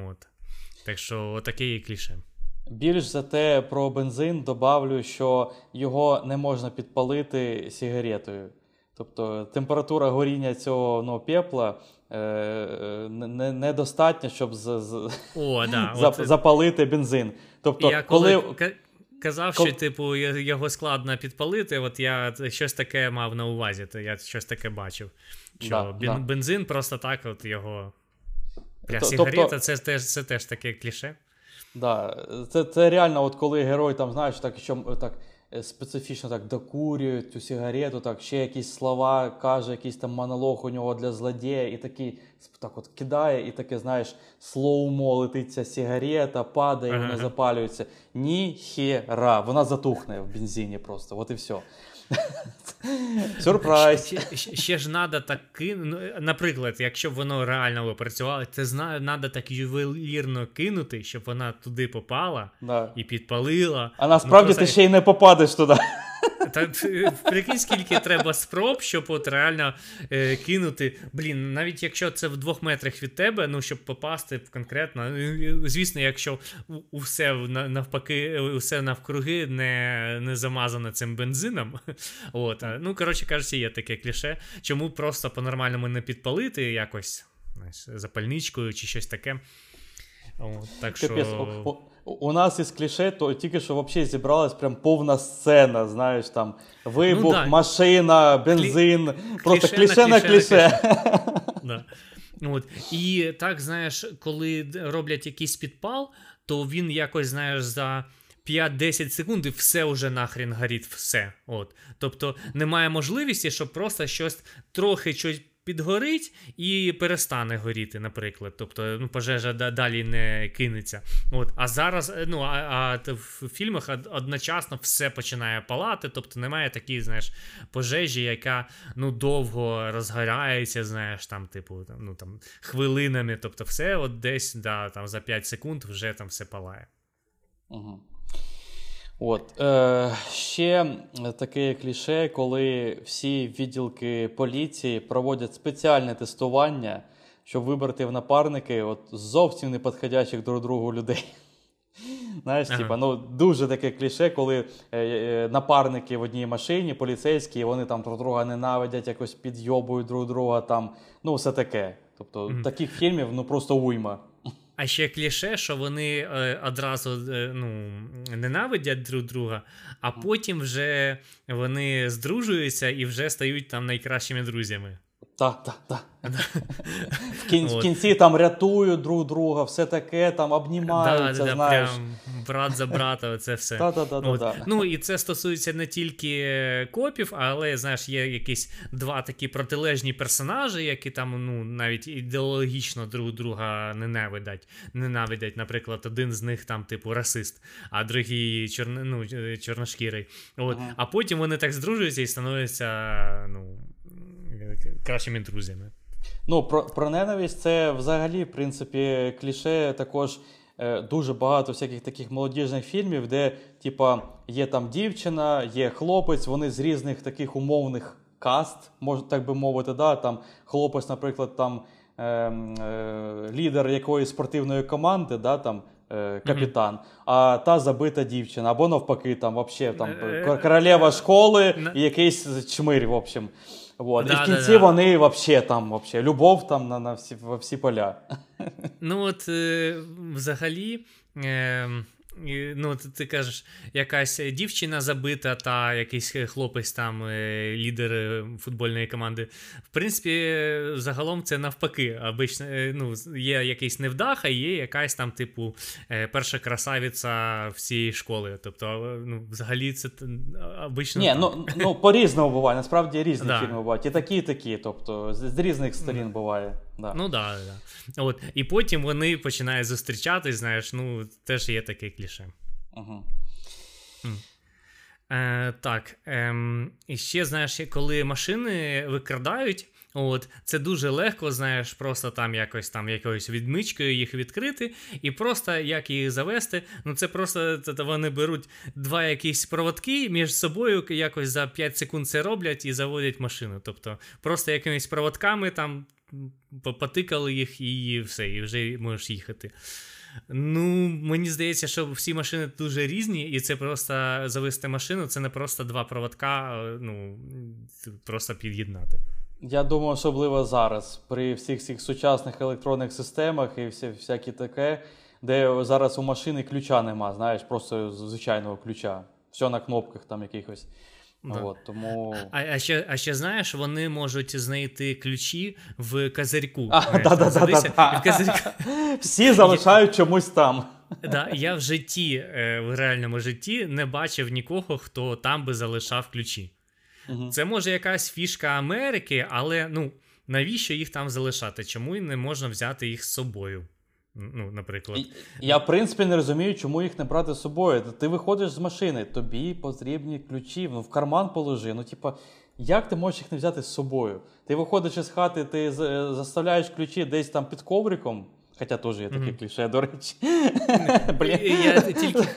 От. Так що таке і кліше. Більш за те про бензин добавлю, що його не можна підпалити сигаретою. Тобто температура горіння цього ну, пепла е, недостатня, не щоб з, з, О, да, [LAUGHS] зап, от... запалити бензин. Тобто, я коли, коли... Казав, що типу його складно підпалити, от я щось таке мав на увазі, то я щось таке бачив. Що да, бен, да. бензин просто так, от його Для сигарета, тобто... це теж це теж таке кліше. Да, Це це реально, от коли герой там, знаєш, так що так специфічно так докурює цю сигарету, так ще якісь слова каже, якийсь там монолог у нього для злодія, і такий так от кидає, і таке, знаєш, слоумо летить ця сигарета, падає, вона запалюється. Ніхера, вона затухне в бензині просто. От і все. [LAUGHS] Сюрприз. Ще, ще, ще ж треба так кинути. Ну, наприклад, якщо б воно реально випрацювало, це треба так ювелірно кинути, щоб вона туди попала да. і підпалила. А насправді ну, просто... ти ще й не попадеш туди. Та прикинь, скільки треба спроб, щоб от реально е, кинути. Блін, навіть якщо це в двох метрах від тебе, ну щоб попасти конкретно. Ну, звісно, якщо усе навпаки, усе навкруги не не замазано цим бензином. [LAUGHS] От, Ну, коротше кажучи, є таке кліше. Чому просто по-нормальному не підпалити якось знаєш, запальничкою чи щось таке. Так що... У нас із кліше, то тільки що взагалі зібралась прям повна сцена. Знаєш, там вибух, ну, да. машина, бензин. Клі... Просто кліше, кліше на кліше. [LAUGHS] Да. От. І так, знаєш, коли роблять якийсь підпал, то він якось, знаєш, за. 5-10 секунд і все вже нахрен горить, все. От. Тобто немає можливості, щоб просто щось трохи щось підгорить і перестане горіти, наприклад. Тобто ну, пожежа далі не кинеться. От. А зараз е, ну, а, а в фільмах одночасно все починає палати, тобто немає такої, знаєш, пожежі, яка ну, довго розгорається, знаєш, там, типу, там, ну, там, хвилинами. Тобто, все от десь да, там, за 5 секунд вже там все палає. Угу. От е, ще таке кліше, коли всі відділки поліції проводять спеціальне тестування, щоб вибрати в напарники от зовсім не підходячих друг другу людей. Знаєш, ага. типа, ну дуже таке кліше, коли е, е, напарники в одній машині, поліцейські, вони там друг друга ненавидять, якось підйобують друг друга. там, Ну, все таке. Тобто, mm таких фільмів ну просто уйма. А ще кліше, що вони е, одразу е, ну, ненавидять друг друга, а потім вже вони здружуються і вже стають там найкращими друзями. Так, так, так. [LAUGHS] В кінці, в кінці там рятують друг друга, все таке, там обнімаються. Да, да, знаєш. Прям брат за брата, це все. Ну і це стосується не тільки копів, але знаєш, є якісь два такі протилежні персонажі, які там ну навіть ідеологічно друг друга ненавидять. Ненавидять, наприклад, один з них там, типу, расист, а другий чорно, ну, чорношкірий. От. Ага. А потім вони так здружуються і становляться ну, кращими друзями. Ну, про про ненависть це взагалі, в принципі, кліше також е, дуже багато всяких таких молодіжних фільмів, де, типа, є там дівчина, є хлопець, вони з різних таких умовних каст, можна так би мовити. да, там Хлопець, наприклад, там е, е, лідер якоїсь спортивної команди, да, там. Е, капітан, mm-hmm. а та забита дівчина, або навпаки, там вообще там е, королева школи і якийсь чмирь, в общем. Вот. Да, І в кінці да, вони вообще там вообще, любов там на на всі во всі поля. Ну, от е, взагалі. Е, Ну, ти, ти кажеш, якась дівчина забита, та якийсь хлопець там, е, лідер е, футбольної команди. В принципі, загалом це навпаки. Обично, е, ну, Є якийсь невдаха, є якась там, типу, перша красавиця всієї школи. Тобто, ну, взагалі, це обично. Ні, ну ну по-різному буває. Насправді різні да. фільми бувають. І такі, і такі. Тобто, з, з різних сторін буває. Да. Ну. Да, да. От. І потім вони починають зустрічатись, знаєш, ну, теж є такий кліше. Угу. Е, Так. Е, І ще, знаєш, коли машини викрадають, от, це дуже легко, знаєш, просто там якось там якоюсь відмичкою їх відкрити, і просто як їх завести. Ну, це просто це, вони беруть два якісь проводки між собою, якось за 5 секунд це роблять і заводять машину. Тобто, просто якимись проводками там потикали їх і все, і вже можеш їхати. Ну, мені здається, що всі машини дуже різні, і це просто завести машину, це не просто два проводка, ну, просто під'єднати. Я думаю, особливо зараз, при всіх цих сучасних електронних системах і всі, всякі таке, де зараз у машини ключа нема, знаєш, просто звичайного ключа. Все на кнопках там якихось. Да. От, тому... А а, ще а ще знаєш, вони можуть знайти ключі в казарьку. А, да, да, да, казарьку. [LAUGHS] Всі залишають чомусь там. [LAUGHS] Да, Я в житті, е, в реальному житті не бачив нікого, хто там би залишав ключі. Угу. Це може якась фішка Америки, але ну, навіщо їх там залишати? Чому не можна взяти їх з собою? Ну, наприклад. Я, в принципі, не розумію, чому їх не брати з собою. Ти виходиш з машини, тобі потрібні ключі, ну в карман положи. Ну, типа, як ти можеш їх не взяти з собою? Ти виходиш із хати, ти заставляєш ключі десь там під ковриком. Хоча теж є таке mm-hmm. кліше, до речі. Я тільки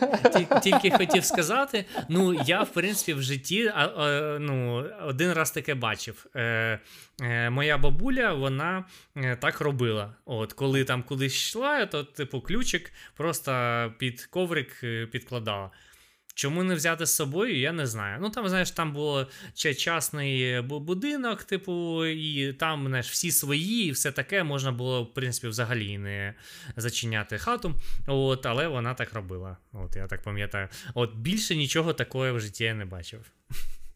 [LAUGHS] [LAUGHS] тільки хотів сказати: ну, я, в принципі, в житті а, а, ну, один раз таке бачив. Е, е, Моя бабуля вона е, так робила. От, Коли там кудись йшла, то типу ключик просто під коврик е, підкладала. Чому не взяти з собою, я не знаю. Ну там, знаєш, там було частний будинок, типу, і там знаєш, всі свої, і все таке можна було, в принципі, взагалі не зачиняти хату. От, Але вона так робила. От Я так пам'ятаю. От Більше нічого такого в житті я не бачив.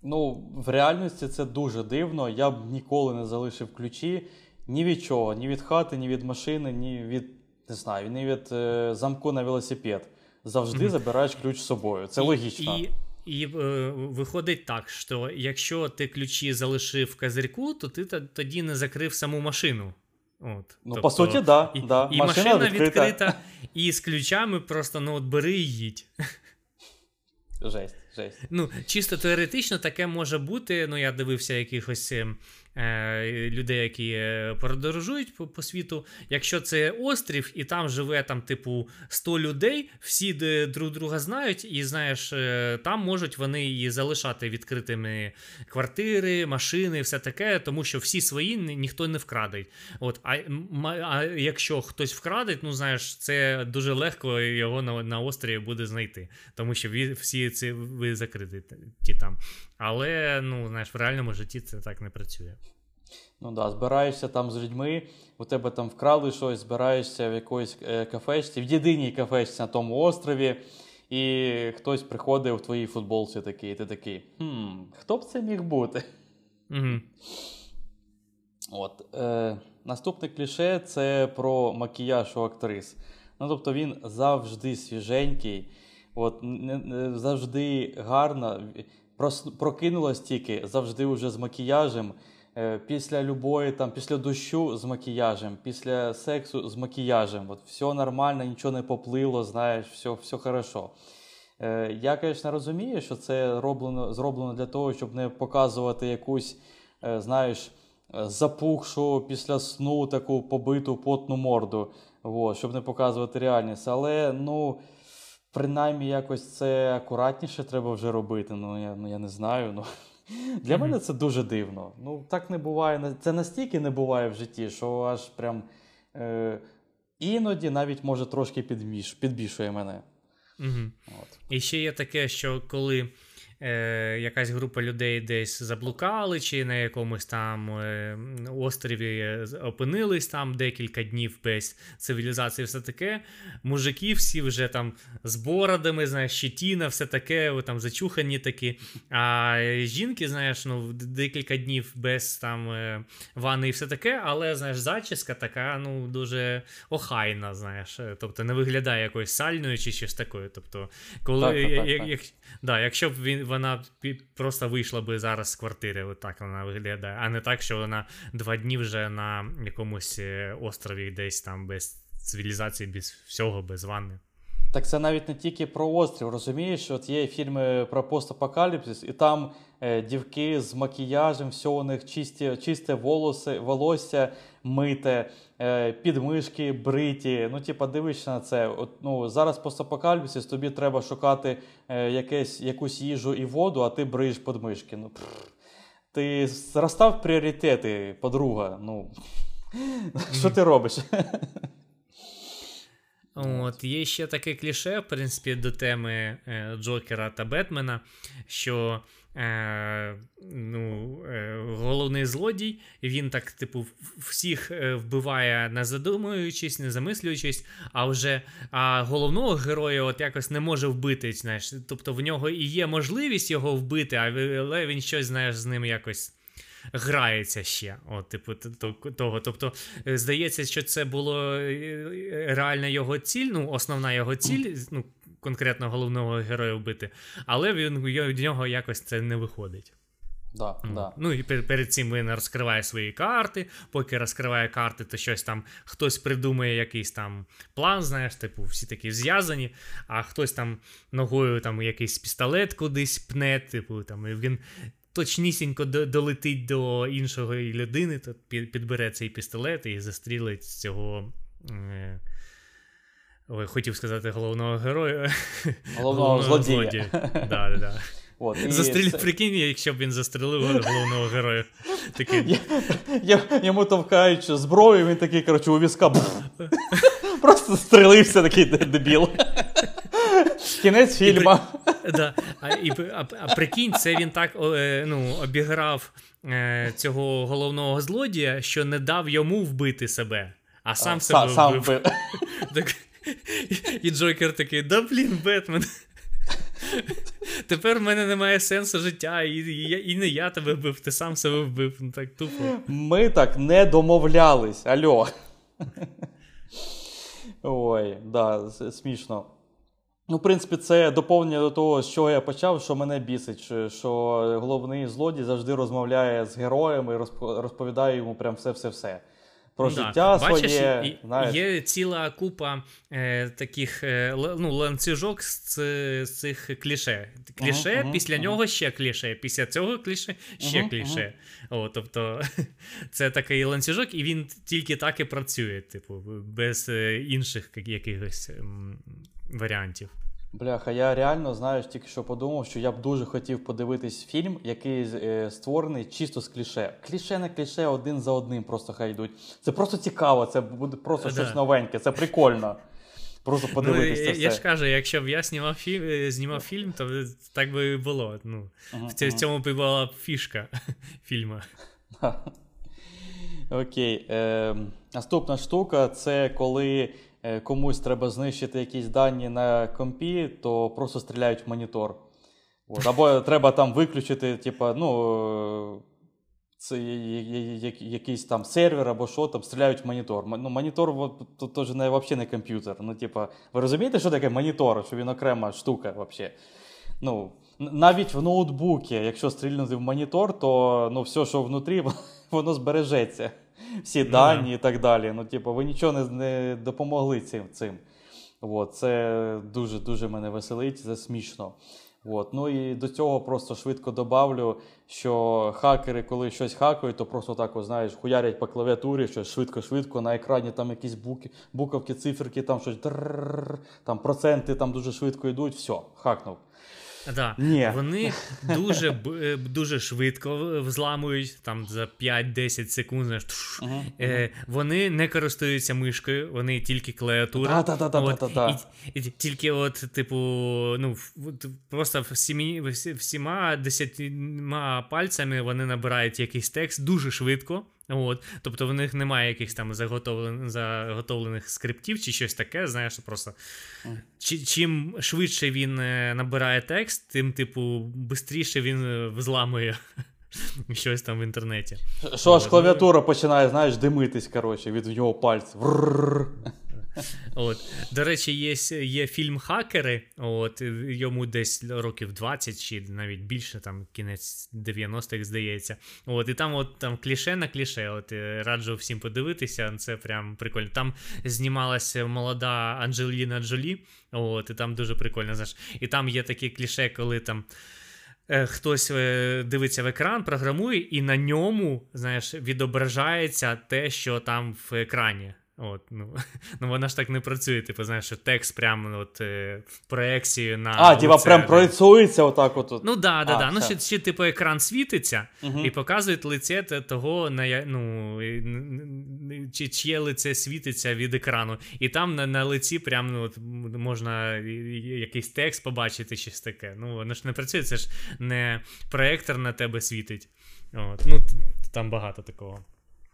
Ну, в реальності це дуже дивно. Я б ніколи не залишив ключі ні від чого, ні від хати, ні від машини, ні від не знаю, ні від е, замку на велосипед завжди забираєш ключ з собою. Це логічно. І, і е, виходить так, що якщо ти ключі залишив в козирьку, то ти тоді не закрив саму машину. От, Ну, тобто, По суті, да, і, да. і машина, машина відкрита. відкрита, і з ключами просто ну, от бери і їдь. Жесть, жесть. Ну, чисто теоретично таке може бути. Ну, я дивився якихось ем, людей, які е, подорожують по, по світу. Якщо це острів, і там живе там, типу, 100 людей, всі друг друга знають, і знаєш, е, там можуть вони і залишати відкритими квартири, машини, все таке, тому що всі свої ніхто не вкрадить. От, А а якщо хтось вкрадить, ну знаєш, це дуже легко його на на острові буде знайти, тому що всі ці ви закриті там. Але ну, знаєш, в реальному житті це так не працює. Ну да, збираєшся там з людьми, у тебе там вкрали щось, збираєшся в якоїсь е, кафешці, в єдиній кафешці на тому острові, і хтось приходить в твоїй футболці такий, і ти такий. хм, Хто б це міг бути? Угу. От, е, Наступне кліше це про макіяж у актрис. Ну, тобто він завжди свіженький, от, завжди гарно. Прокинулось тільки завжди вже з макіяжем. Е, після любої, там, після дощу з макіяжем, після сексу з макіяжем. От Все нормально, нічого не поплило, знаєш, все все хорошо. Е, я, звісно, розумію, що це роблено, зроблено для того, щоб не показувати якусь, е, знаєш, запухшу після сну таку побиту потну морду, от, щоб не показувати реальність. Але, ну. Принаймні, якось це акуратніше треба вже робити. Ну, я ну, я не знаю. Ну. Для мене це дуже дивно. Ну, так не буває. Це настільки не буває в житті, що аж прям е, іноді навіть може трошки підміш, підбішує мене. Угу. От. І ще є таке, що коли е, якась група людей десь заблукали, чи на якомусь там е, острові опинились там декілька днів без цивілізації, все таке. Мужики всі вже там з бородами, знаєш, щетіна, все таке, там зачухані такі. А жінки, знаєш, ну, декілька днів без там е, ванни і все таке, але знаєш, зачіска така, ну, дуже охайна, знаєш. Тобто не виглядає якоюсь сальною чи щось такою. Тобто, коли так, так, так, як, да, якщо б він вона просто вийшла би зараз з квартири, отак вона виглядає, а не так, що вона два дні вже на якомусь е, острові десь там без цивілізації, без всього, без ванни. Так це навіть не тільки про острів, розумієш? От є фільми про постапокаліпсис, і там е, дівки з макіяжем, все у них чисті, чисте волоси, волосся мите, е, підмишки бриті. Ну, типа, дивишся на це. От, ну, Зараз постапокаліпсис, тобі треба шукати е, якесь, якусь їжу і воду, а ти бриєш подмишки. Ну, Ти розстав пріоритети, подруга. Ну, [LAUGHS] Що ти робиш? От, Є ще таке кліше, в принципі, до теми е, Джокера та Бетмена, що е, ну, е, головний злодій, він так, типу, всіх е, вбиває, не задумуючись, не замислюючись, а вже а головного героя от якось не може вбити. знаєш, Тобто в нього і є можливість його вбити, але він щось знаєш, з ним якось грається ще. От, типу, того. Тобто, е, здається, що це було е, е, реальна його ціль, ну, основна його ціль, ну, конкретно головного героя вбити, але він, в нього якось це не виходить. Да, mm. да. Ну і перед цим він розкриває свої карти. Поки розкриває карти, то щось там хтось придумає якийсь там план, знаєш, типу, всі такі зв'язані, а хтось там ногою там якийсь пістолет кудись пне, типу, там, і він точнісінько долетить до іншої людини, то підбере цей пістолет і застрілить цього. Е, ой, хотів сказати головного героя. Головного, головного злодія. Да, да, да. От, і Застріль, прикинь, якщо б він застрелив головного героя. Такий... Я, я, йому товкають зброю, він такий, коротше, у візка. Просто стрілився такий дебіл. Кінець фільму. Да. А і, а, а прикинь, це він так е, ну, обіграв е, цього головного злодія, що не дав йому вбити себе, а сам а, себе сам вбив. [LAUGHS] Так, І Джокер такий: да блін, Бетмен. Тепер в мене немає сенсу життя, і і, і не я тебе вбив, ти сам себе вбив. Ну так тупо. Ми так не домовлялись. Альо. Ой, да, смішно. Ну, в принципі, це доповнення до того, з чого я почав, що мене бісить, що головний злодій завжди розмовляє з героями розповідає йому прям все-все-все. Про да. життя Бачиш, своє. Знаєш. Є ціла купа е, таких е, ну, ланцюжок з, з цих кліше. Кліше, uh-huh, після uh-huh. нього ще кліше, після цього кліше ще uh-huh, кліше. О, Тобто [LAUGHS] це такий ланцюжок, і він тільки так і працює, типу, без е, інших якихось варіантів. Бляха, я реально знаєш, тільки що подумав, що я б дуже хотів подивитись фільм, який е, створений чисто з кліше. Кліше на кліше один за одним просто хай йдуть. Це просто цікаво, це буде просто да. щось новеньке, це прикольно. Просто подивитися. Ну, все. Я ж кажу, якщо б я знімав фільм, е, знімав фільм, то так би і було. Ну, uh-huh, В uh-huh. цьому б була фішка [LAUGHS] фільму. Окей. Е, Наступна штука це коли. Е, комусь треба знищити якісь дані на компі, то просто стріляють в монітор. От. Або треба там виключити, типу, ну. це якийсь там сервер або що там стріляють в монітор. Ну, Монітор то, то не, взагалі не комп'ютер. Ну, типа, ви розумієте, що таке монітор? Що він окрема штука взагалі. Ну, навіть в ноутбуці, якщо стрільнути в монітор, то ну, все, що внутрі, [LAUGHS] воно збережеться. Всі дані і так далі. Ну, типу, ви нічого не не допомогли цим. цим. От, Це дуже-дуже мене веселить, це смішно. От. Ну і до цього просто швидко добавлю, що хакери, коли щось хакають, то просто так, знаєш, хуярять по клавіатурі, щось швидко-швидко, на екрані там якісь буки, буковки, циферки, там щось там проценти там дуже швидко йдуть, все, хакнув. Да. Ні. Вони дуже е, дуже швидко взламують там за 5-10 секунд. Знаєш, uh-huh. Е, Вони не користуються мишкою, вони тільки клавіатура. Да, да, да, от, да, да, і, і, Тільки, от, типу, ну, просто всімі, всіма десятьма пальцями вони набирають якийсь текст дуже швидко. От, Тобто в них немає якихось там заготовлених заготовлених скриптів чи щось таке. Знаєш, просто Чи, чим швидше він е, набирає текст, тим, типу, швидше він е, взламує [LAUGHS] щось там в інтернеті. Що аж клавіатура починає, знаєш, димитись, коротше, від його пальців. [LAUGHS] От. До речі, є є фільм Хакери. От, Йому десь років 20 чи навіть більше, там кінець 90-х, здається. От, І там от, там кліше на кліше. От, е, Раджу всім подивитися. Це прям прикольно. Там знімалася молода Анджеліна Джолі. От, І там дуже прикольно. знаєш. І там є такі кліше, коли там. Е, хтось е, дивиться в екран, програмує, і на ньому, знаєш, відображається те, що там в екрані. От, ну, [LAUGHS] ну Вона ж так не працює. Типу, знаєш, що текст прямо от, е, проекцію на. А, типа прям проєцюється отак. от. Ну да, да, а, да. Ну, ще, ще, типу, екран світиться угу. і показує лице того, на, ну, чи, чиє лице світиться від екрану. І там на на лиці прям ну, от, можна якийсь текст побачити, щось таке. Ну, воно ж не працює, це ж не проектор на тебе світить. От, Ну, Там багато такого.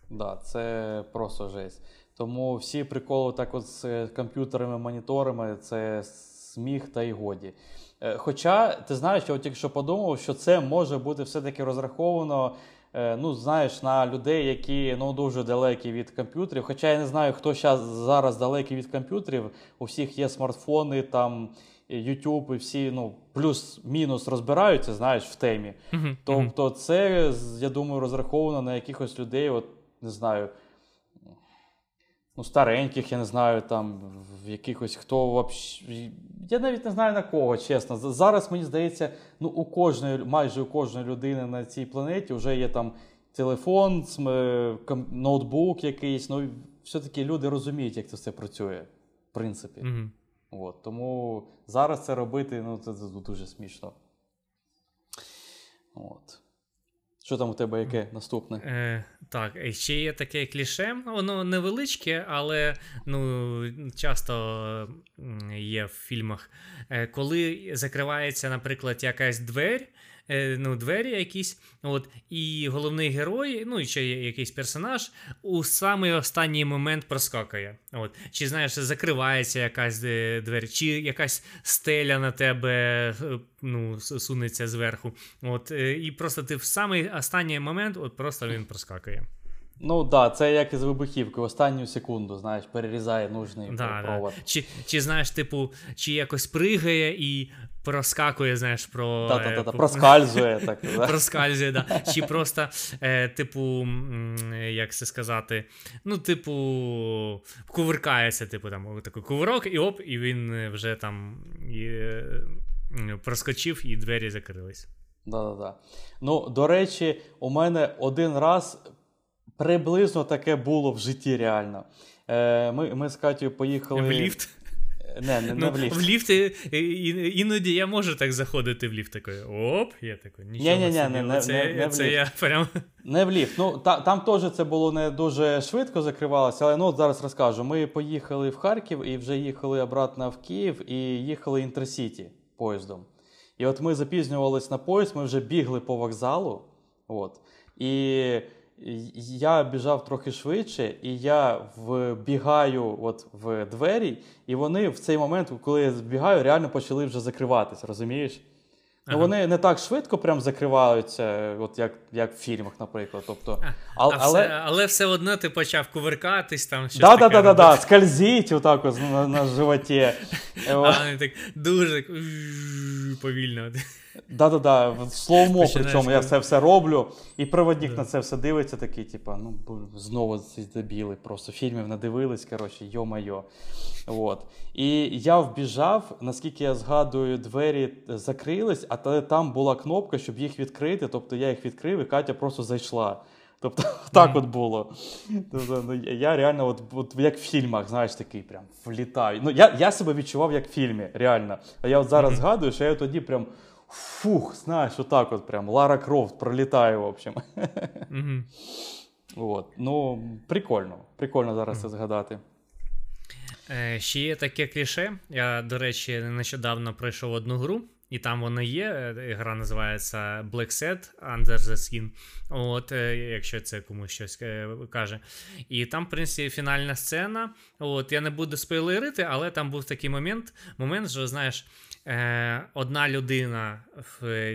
Да, це просто жесть. Тому всі приколи так от з комп'ютерами, моніторами це сміх та й годі. Е, хоча ти знаєш, я от тільки що подумав, що це може бути все-таки розраховано. Е, ну, знаєш, на людей, які ну дуже далекі від комп'ютерів. Хоча я не знаю, хто зараз зараз далекий від комп'ютерів. У всіх є смартфони, там YouTube і всі ну плюс-мінус розбираються, знаєш, в темі. Uh-huh. Тобто, це я думаю, розраховано на якихось людей, от не знаю ну, стареньких, я не знаю, там, в якихось хто вообще. Я навіть не знаю на кого, чесно. Зараз мені здається, ну, у кожної, майже у кожної людини на цій планеті вже є там телефон, ноутбук якийсь. Ну, все-таки люди розуміють, як це все працює, в принципі. Mm-hmm. От, Тому зараз це робити ну, це, це дуже смішно. От. Що там у тебе яке наступне? Е, Так, ще є таке кліше, воно невеличке, але ну, часто є в фільмах. Е, Коли закривається, наприклад, якась двері. Е, ну, двері якісь. От, І головний герой, ну і ще якийсь персонаж, у самий останній момент проскакує. От. Чи знаєш, закривається якась е, двері, чи якась стеля на тебе е, ну, сунеться зверху. От, І просто ти в самий останній момент от просто він проскакує. Ну так, да, це як із вибухівки, останню секунду, знаєш, перерізає нужний да, провод. Да. Чи, чи знаєш, типу, чи якось пригає і проскакує, знаєш, про. Е, проскальзує так. [LAUGHS] Проскальзує, да. [LAUGHS] Чи просто, е, типу, як це сказати, ну, типу, кувиркається, типу, там, такий кувирок, і оп, і він вже там е, проскочив, і двері закрились. Да-да-да. Ну, до речі, у мене один раз приблизно таке було в житті реально. Е, Ми ми з Катю поїхали. В ліфт? Не, не, не ну, в ліфт. В ліфт іноді я можу так заходити в ліфт такий. Оп, я такий, нічого ні, ні, ні, не, не, це, не, не це я прям... Не в ліфт. Ну, та, Там теж це було не дуже швидко закривалося, але ну, от зараз розкажу. Ми поїхали в Харків і вже їхали обратно в Київ і їхали Інтерсіті поїздом. І от ми запізнювалися на поїзд, ми вже бігли по вокзалу. От, І я біжав трохи швидше, і я вбігаю от в двері, і вони в цей момент, коли я збігаю, реально почали вже закриватися, розумієш? Ну, Вони не так швидко прям закриваються, от як як в фільмах, наприклад. Тобто, а, а але... Все, але все одно ти почав кувиркатись там. щось Да, да, да, да, скользіть отак от на, на животі. [LAUGHS] А вони так дуже повільно. Да-да-да, в слоумо, причому я це все роблю. І проводник на це все дивиться, такий, типу, ну знову ці дебіли, просто фільмів надивились, коротше, йо-майо. От. І я вбіжав, наскільки я згадую, двері закрились, а там була кнопка, щоб їх відкрити. Тобто я їх відкрив, і Катя просто зайшла. Тобто, [LAUGHS] так от було. Тобто, ну, Я реально, от, от як в фільмах, знаєш, такий прям влітаю. Ну, Я я себе відчував як в фільмі, реально. А я от зараз згадую, що я тоді прям фух, знаєш, отак от прям Лара Крофт пролітає, в общем. От. Ну, прикольно. Прикольно зараз це згадати. Е, Ще є таке кліше. Я, до речі, нещодавно пройшов одну гру. І там воно є. Е, гра називається Black Set Under the Skin. От, е, якщо це комусь щось е, каже. І там, в принципі, фінальна сцена. От, Я не буду спойлерити, але там був такий момент, момент, що знаєш, одна людина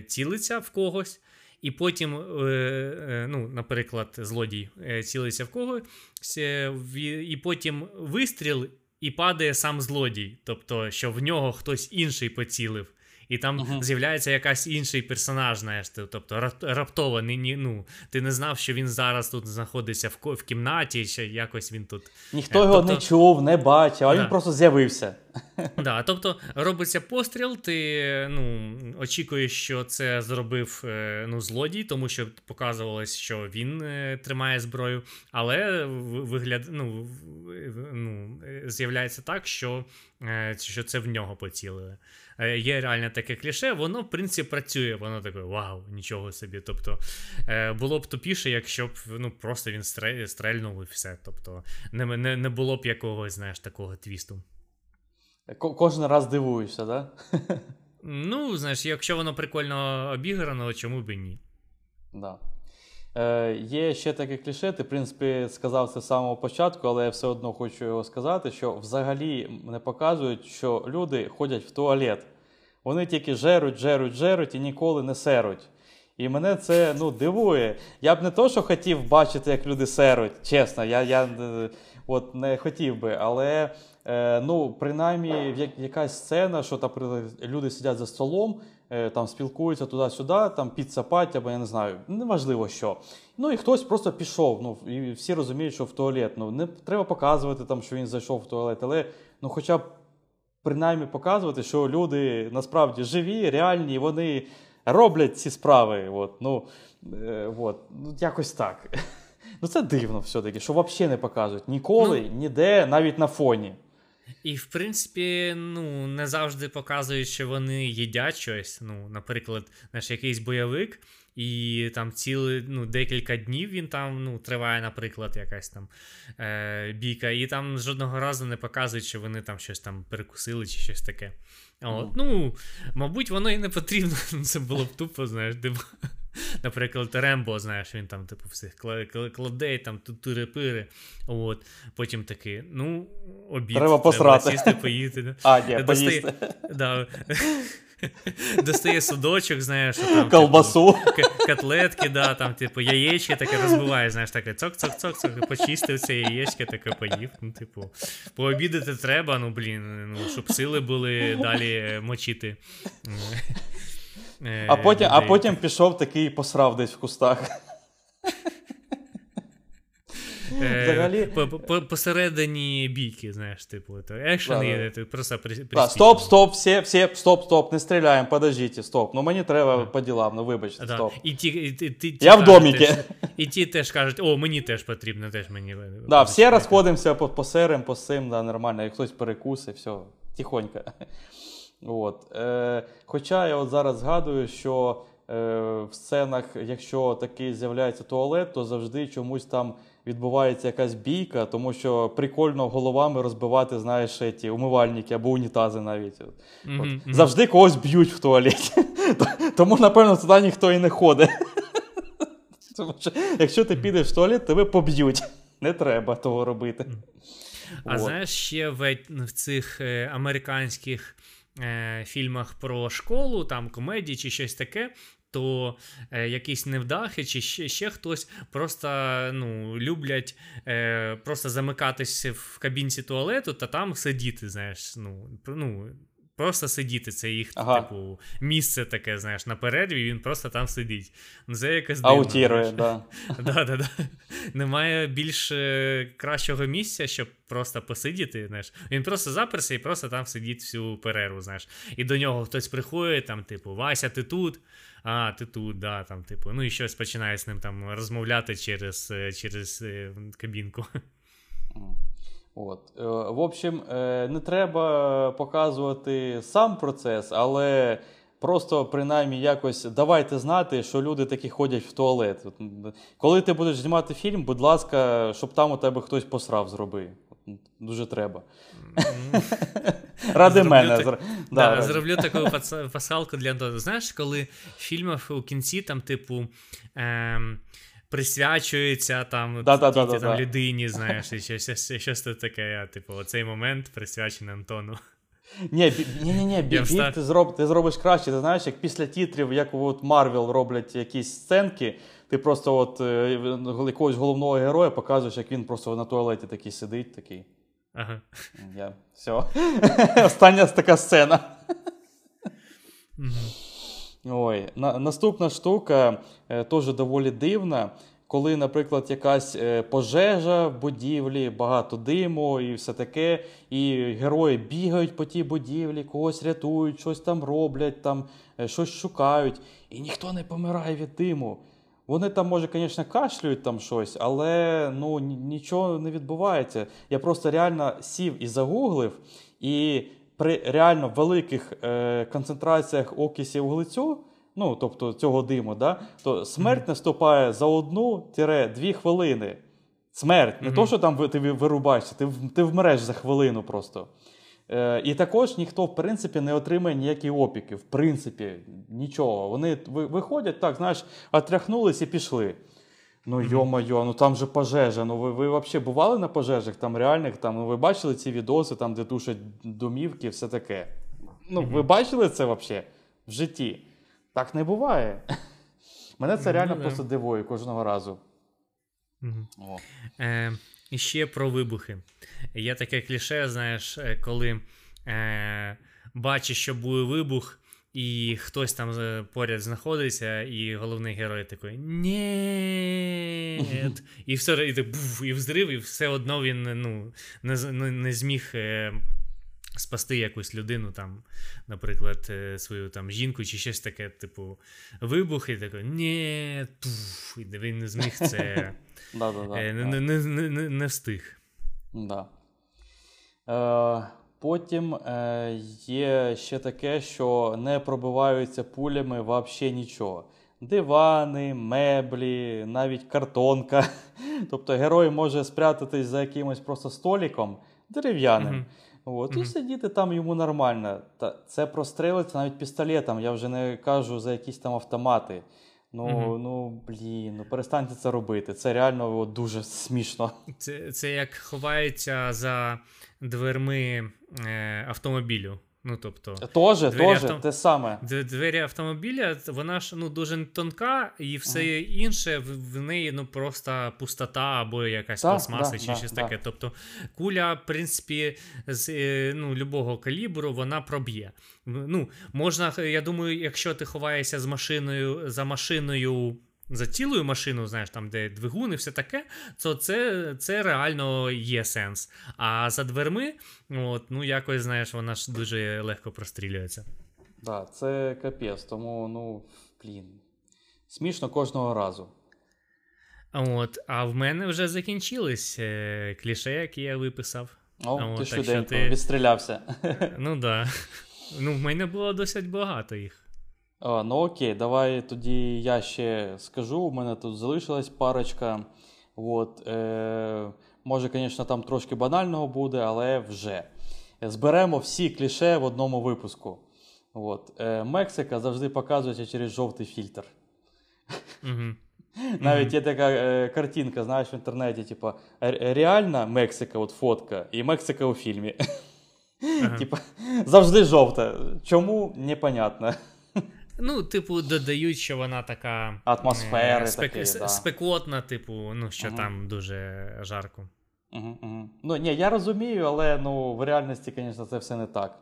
цілиться в когось. І потім, ну, наприклад, злодій цілиться в когось, і потім вистріл і падає сам злодій. Тобто, що в нього хтось інший поцілив і там uh-huh. з'являється якась інший персонаж, знаєш, тобто раптово ні, ну, ти не знав, що він зараз тут знаходиться в в кімнаті, чи якось він тут. Ніхто е, його тобто... не чув, не бачив, а да. він просто з'явився. [LAUGHS] Да, Тобто робиться постріл, ти ну, очікуєш, що це зробив е, ну, злодій, тому що показувалось, що він е, тримає зброю, але вигляд, ну, ну, з'являється так, що, що це в нього поцілили. Е, є реально таке кліше, воно, в принципі, працює, воно таке вау, нічого собі. Тобто е, було б тупіше, якщо б ну, просто він стрельнув і все. Тобто не не, не було б якогось, знаєш, такого твісту. Кожен раз дивуєшся, так? Да? [LAUGHS] Ну, знаєш, якщо воно прикольно обіграно, чому б і ні? Да. Е, Є ще таке кліше, ти, в принципі, сказав це з самого початку, але я все одно хочу його сказати, що взагалі не показують, що люди ходять в туалет. Вони тільки жеруть, жеруть, жеруть і ніколи не серуть. І мене це ну, дивує. Я б не то, що хотів бачити, як люди серуть, чесно, я я е, от не хотів би, але е, ну, принаймні якась сцена, що там люди сидять за столом, там спілкуються туди-сюди, там підсапать, або я не знаю, неважливо що. Ну і хтось просто пішов. Ну, І всі розуміють, що в туалет. Ну, Не треба показувати, там, що він зайшов в туалет, але ну, хоча б принаймні показувати, що люди насправді живі, реальні, вони роблять ці справи. От, ну, е, от, ну, Якось так. [LAUGHS] Ну Це дивно все-таки, що взагалі не показують ніколи, ну, ніде, навіть на фоні. І, в принципі, ну, не завжди показують, що вони їдять щось. Ну, Наприклад, наш якийсь бойовик, і там цілий ну, декілька днів він там ну, триває, наприклад, якась там е, бійка, і там жодного разу не показують, що вони там щось там перекусили чи щось таке. От, mm. Ну, мабуть, воно і не потрібно. [LAUGHS] Це було б тупо, знаєш, де. Наприклад, Рембо, знаєш, він там, типу, всіх кладей, там тури-пири. От. Потім такий, ну, обід, треба, треба сісти, поїти. [LAUGHS] А, ні, поїсти. [LAUGHS] Да. [LAUGHS] Достає судочок, знаєш, там, типу, колбасу. Типу, котлетки, да, там, типу, яєчки таке розбиває, знаєш, таке цок-цок-цок, почистив це яєчки, таке поїв. Ну, типу, пообідати треба, ну, блін, ну, щоб сили були далі мочити. А потім, а потім пішов такий посрав десь в кустах. Е, Взагалі... Посередині бійки, знаєш, типу, екшен є, ти просто да, Стоп, стоп, всі, всі, стоп, стоп, не стріляємо, подождіть, стоп. Ну мені треба по ділам, ну вибачте, да. стоп. І ті, і, ті, ті, Я в доміки. І ті теж кажуть, о, мені теж потрібно, теж мені. Да, всі розходимося по, по серим, по сим, да, нормально, як хтось перекусить, все, тихонько. От. Е, Хоча я от зараз згадую, що е, в сценах, якщо такий з'являється туалет, то завжди чомусь там відбувається якась бійка, тому що прикольно головами розбивати, знаєш, ті умивальники або унітази навіть. От. Mm-hmm, mm-hmm. Завжди когось б'ють в туалеті. [LAUGHS] Тому, напевно, туди ніхто і не ходить. [LAUGHS] Тому що Якщо ти підеш в туалет, тебе поб'ють. Не треба того робити. А От. знаєш, ще в, в цих е, американських е, фільмах про школу, там комедії чи щось таке. То е, якісь невдахи, чи ще ще хтось просто ну, люблять е, просто замикатися в кабінці туалету та там сидіти, знаєш. ну, ну Просто сидіти, це їх, ага. типу, місце таке, знаєш, на перерві, він просто там сидить. Ну, це якось дивно. Аутірує, да. [LAUGHS] да, да, да. Немає більш е, кращого місця, щоб просто посидіти. знаєш. Він просто заперся і просто там сидить всю перерву, знаєш. І до нього хтось приходить, там, типу, Вася, ти тут? А, ти тут, да, там, типу, ну і щось починає з ним там розмовляти через, е, через е, кабінку. От. Е, в общем, е, не треба показувати сам процес, але просто принаймні якось давайте знати, що люди такі ходять в туалет. Коли ти будеш знімати фільм, будь ласка, щоб там у тебе хтось посрав, зроби. Дуже треба. Ради мене. Зроблю таку пасалку для того. Знаєш, коли в фільмах у кінці там, типу. Ем, присвячується там да, там людині, [LAUGHS] знаєш, і щось, щось таке. Типу, оцей момент присвячений Антону. Ні, ні, ні, ні, [LAUGHS] біль, біль ти, зроб, ти зробиш краще. Ти знаєш, як після тітрів, як от Марвел роблять якісь сценки, ти просто от е, якогось головного героя показуєш, як він просто на туалеті такий сидить, такий. Ага. Я, Все. [LAUGHS] Остання така сцена. Ой, на, Наступна штука е, теж доволі дивна. Коли, наприклад, якась е, пожежа в будівлі, багато диму і все таке, і герої бігають по тій будівлі, когось рятують, щось там роблять, там, е, щось шукають, і ніхто не помирає від диму. Вони там, може, звісно, кашлюють там щось, але ну, нічого не відбувається. Я просто реально сів і загуглив, і при реально великих е, концентраціях окисів вуглецю, ну, тобто цього диму, да, то смерть наступає за одну-дві хвилини. Смерть, не mm-hmm. то, що там ти вирубаєшся, ти ти вмреш за хвилину просто. Е, І також ніхто, в принципі, не отримає ніякі опіки. В принципі, нічого. Вони виходять, так, знаєш, отряхнулись і пішли. Ну, йо-моє, ну там же пожежа. Ну ви ви взагалі бували на пожежах там реальних? Там, ну, Ви бачили ці відоси, там, де тушать домівки, все таке. Ну, ви бачили це взагалі в житті? Так не буває. [LAUGHS] Мене це реально ну, просто дивує кожного разу. Угу. Е, І ще про вибухи. Є таке кліше, знаєш, е, коли е, бачиш, що буде вибух. І хтось там е, поряд знаходиться, і головний герой такий ні. І все і, буф, і взрив, і все одно він ну, не не зміг е, спасти якусь людину, там, наприклад, е, свою там жінку чи щось таке, типу, вибух, і такий ні, туф, і він не зміг це [LAUGHS] не встиг. Да. Потім е, є ще таке, що не пробиваються пулями взагалі нічого. Дивани, меблі, навіть картонка. [LAUGHS] Тобто герой може спрятатись за якимось просто століком дерев'яним. Mm-hmm. От, mm-hmm. І сидіти там йому нормально. Та Це прострелиться навіть пістолетом. Я вже не кажу за якісь там автомати. Ну, mm-hmm. ну блін, ну перестаньте це робити. Це реально от, дуже смішно. Це це як ховається за дверми е, автомобілю. Ну, тобто, Тоже, тоже, авто... те саме. Двері автомобіля, вона ж ну, дуже тонка, і все mm. інше в, в неї ну, просто пустота або якась пластмаса да, чи да, щось да. таке. Тобто куля, в принципі, з е, ну, любого калібру вона проб'є. Ну, Можна, я думаю, якщо ти ховаєшся з машиною за машиною за цілою машиною, знаєш, там, де двигун і все таке, то це це реально є сенс. А за дверми, от, ну якось, знаєш, вона ж дуже легко прострілюється. Так, да, це капець, тому, ну, блін, смішно кожного разу. От, А в мене вже закінчились е, кліше, які я виписав. О, От, ти швиденько ти... відстрілявся. Ну так. Да. Ну, в мене було досить багато їх. А, Ну окей, давай тоді я ще скажу. У мене тут залишилась парочка. От, е, Може, звісно, там трошки банального буде, але вже. Зберемо всі кліше в одному випуску. От, е, Мексика завжди показується через жовтий фільтр. Mm-hmm. [LAUGHS] Навіть є така е, картинка, знаєш, в інтернеті, типу, реальна Мексика, от фотка, і Мексика у фільмі. [LAUGHS] Ага. Типа, завжди жовта. Чому непонятно. Ну, типу, додають, що вона така атмосфера, спек... да. спекотна, типу, ну, що угу. там дуже жарко. Угу, угу. Ну, ні, я розумію, але ну, в реальності, звісно, це все не так.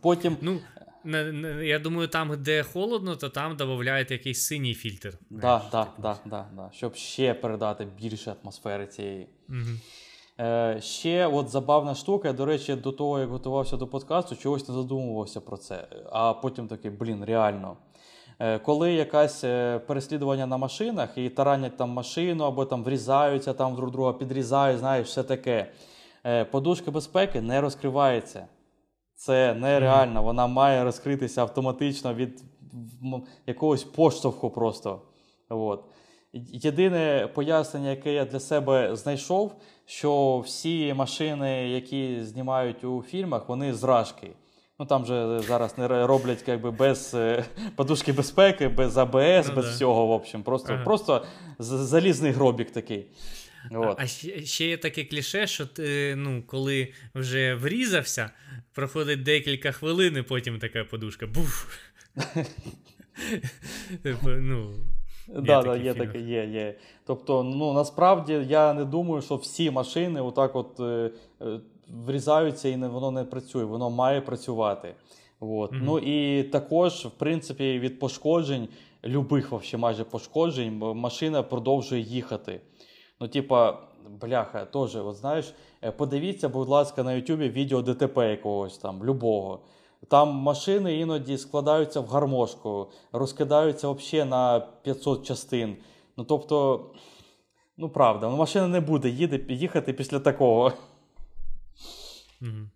Потім. Ну, не, не, Я думаю, там, де холодно, то там додають якийсь синій фільтр. Так, да, да, да, щоб ще передати більше атмосфери цієї. Угу. Е, Ще от забавна штука. До речі, до того, як готувався до подкасту, чогось не задумувався про це. А потім такий, блін, реально. Е, Коли якесь е, переслідування на машинах і таранять там машину, або там врізаються, там друг друга підрізають, знаєш, все таке. Подушка безпеки не розкривається. Це нереально. Вона має розкритися автоматично від якогось поштовху просто. От. Єдине пояснення, яке я для себе знайшов, що всі машини, які знімають у фільмах, вони зражки. Ну там же зараз не роблять якби, без е, подушки безпеки, без АБС, ну, без да. всього. в общем. Просто ага. просто залізний гробік такий. От. А ще, ще є таке кліше, що ти, ну, коли вже врізався, проходить декілька хвилин, і потім така подушка. Буф. [LAUGHS] Типу, ну, Да, да, є таке, є, є. Тобто, ну насправді я не думаю, що всі машини отак от е, е, врізаються і не, воно не працює, воно має працювати. От. Mm-hmm. Ну і також, в принципі, від пошкоджень, любих вообще майже пошкоджень, машина продовжує їхати. Ну, типа, бляха, теж, от знаєш, е, подивіться, будь ласка, на Ютубі відео ДТП якогось там, любого. Там машини іноді складаються в гармошку, розкидаються взагалі на 500 частин. Ну тобто, ну правда, ну, машина не буде їде, їхати після такого. Mm-hmm.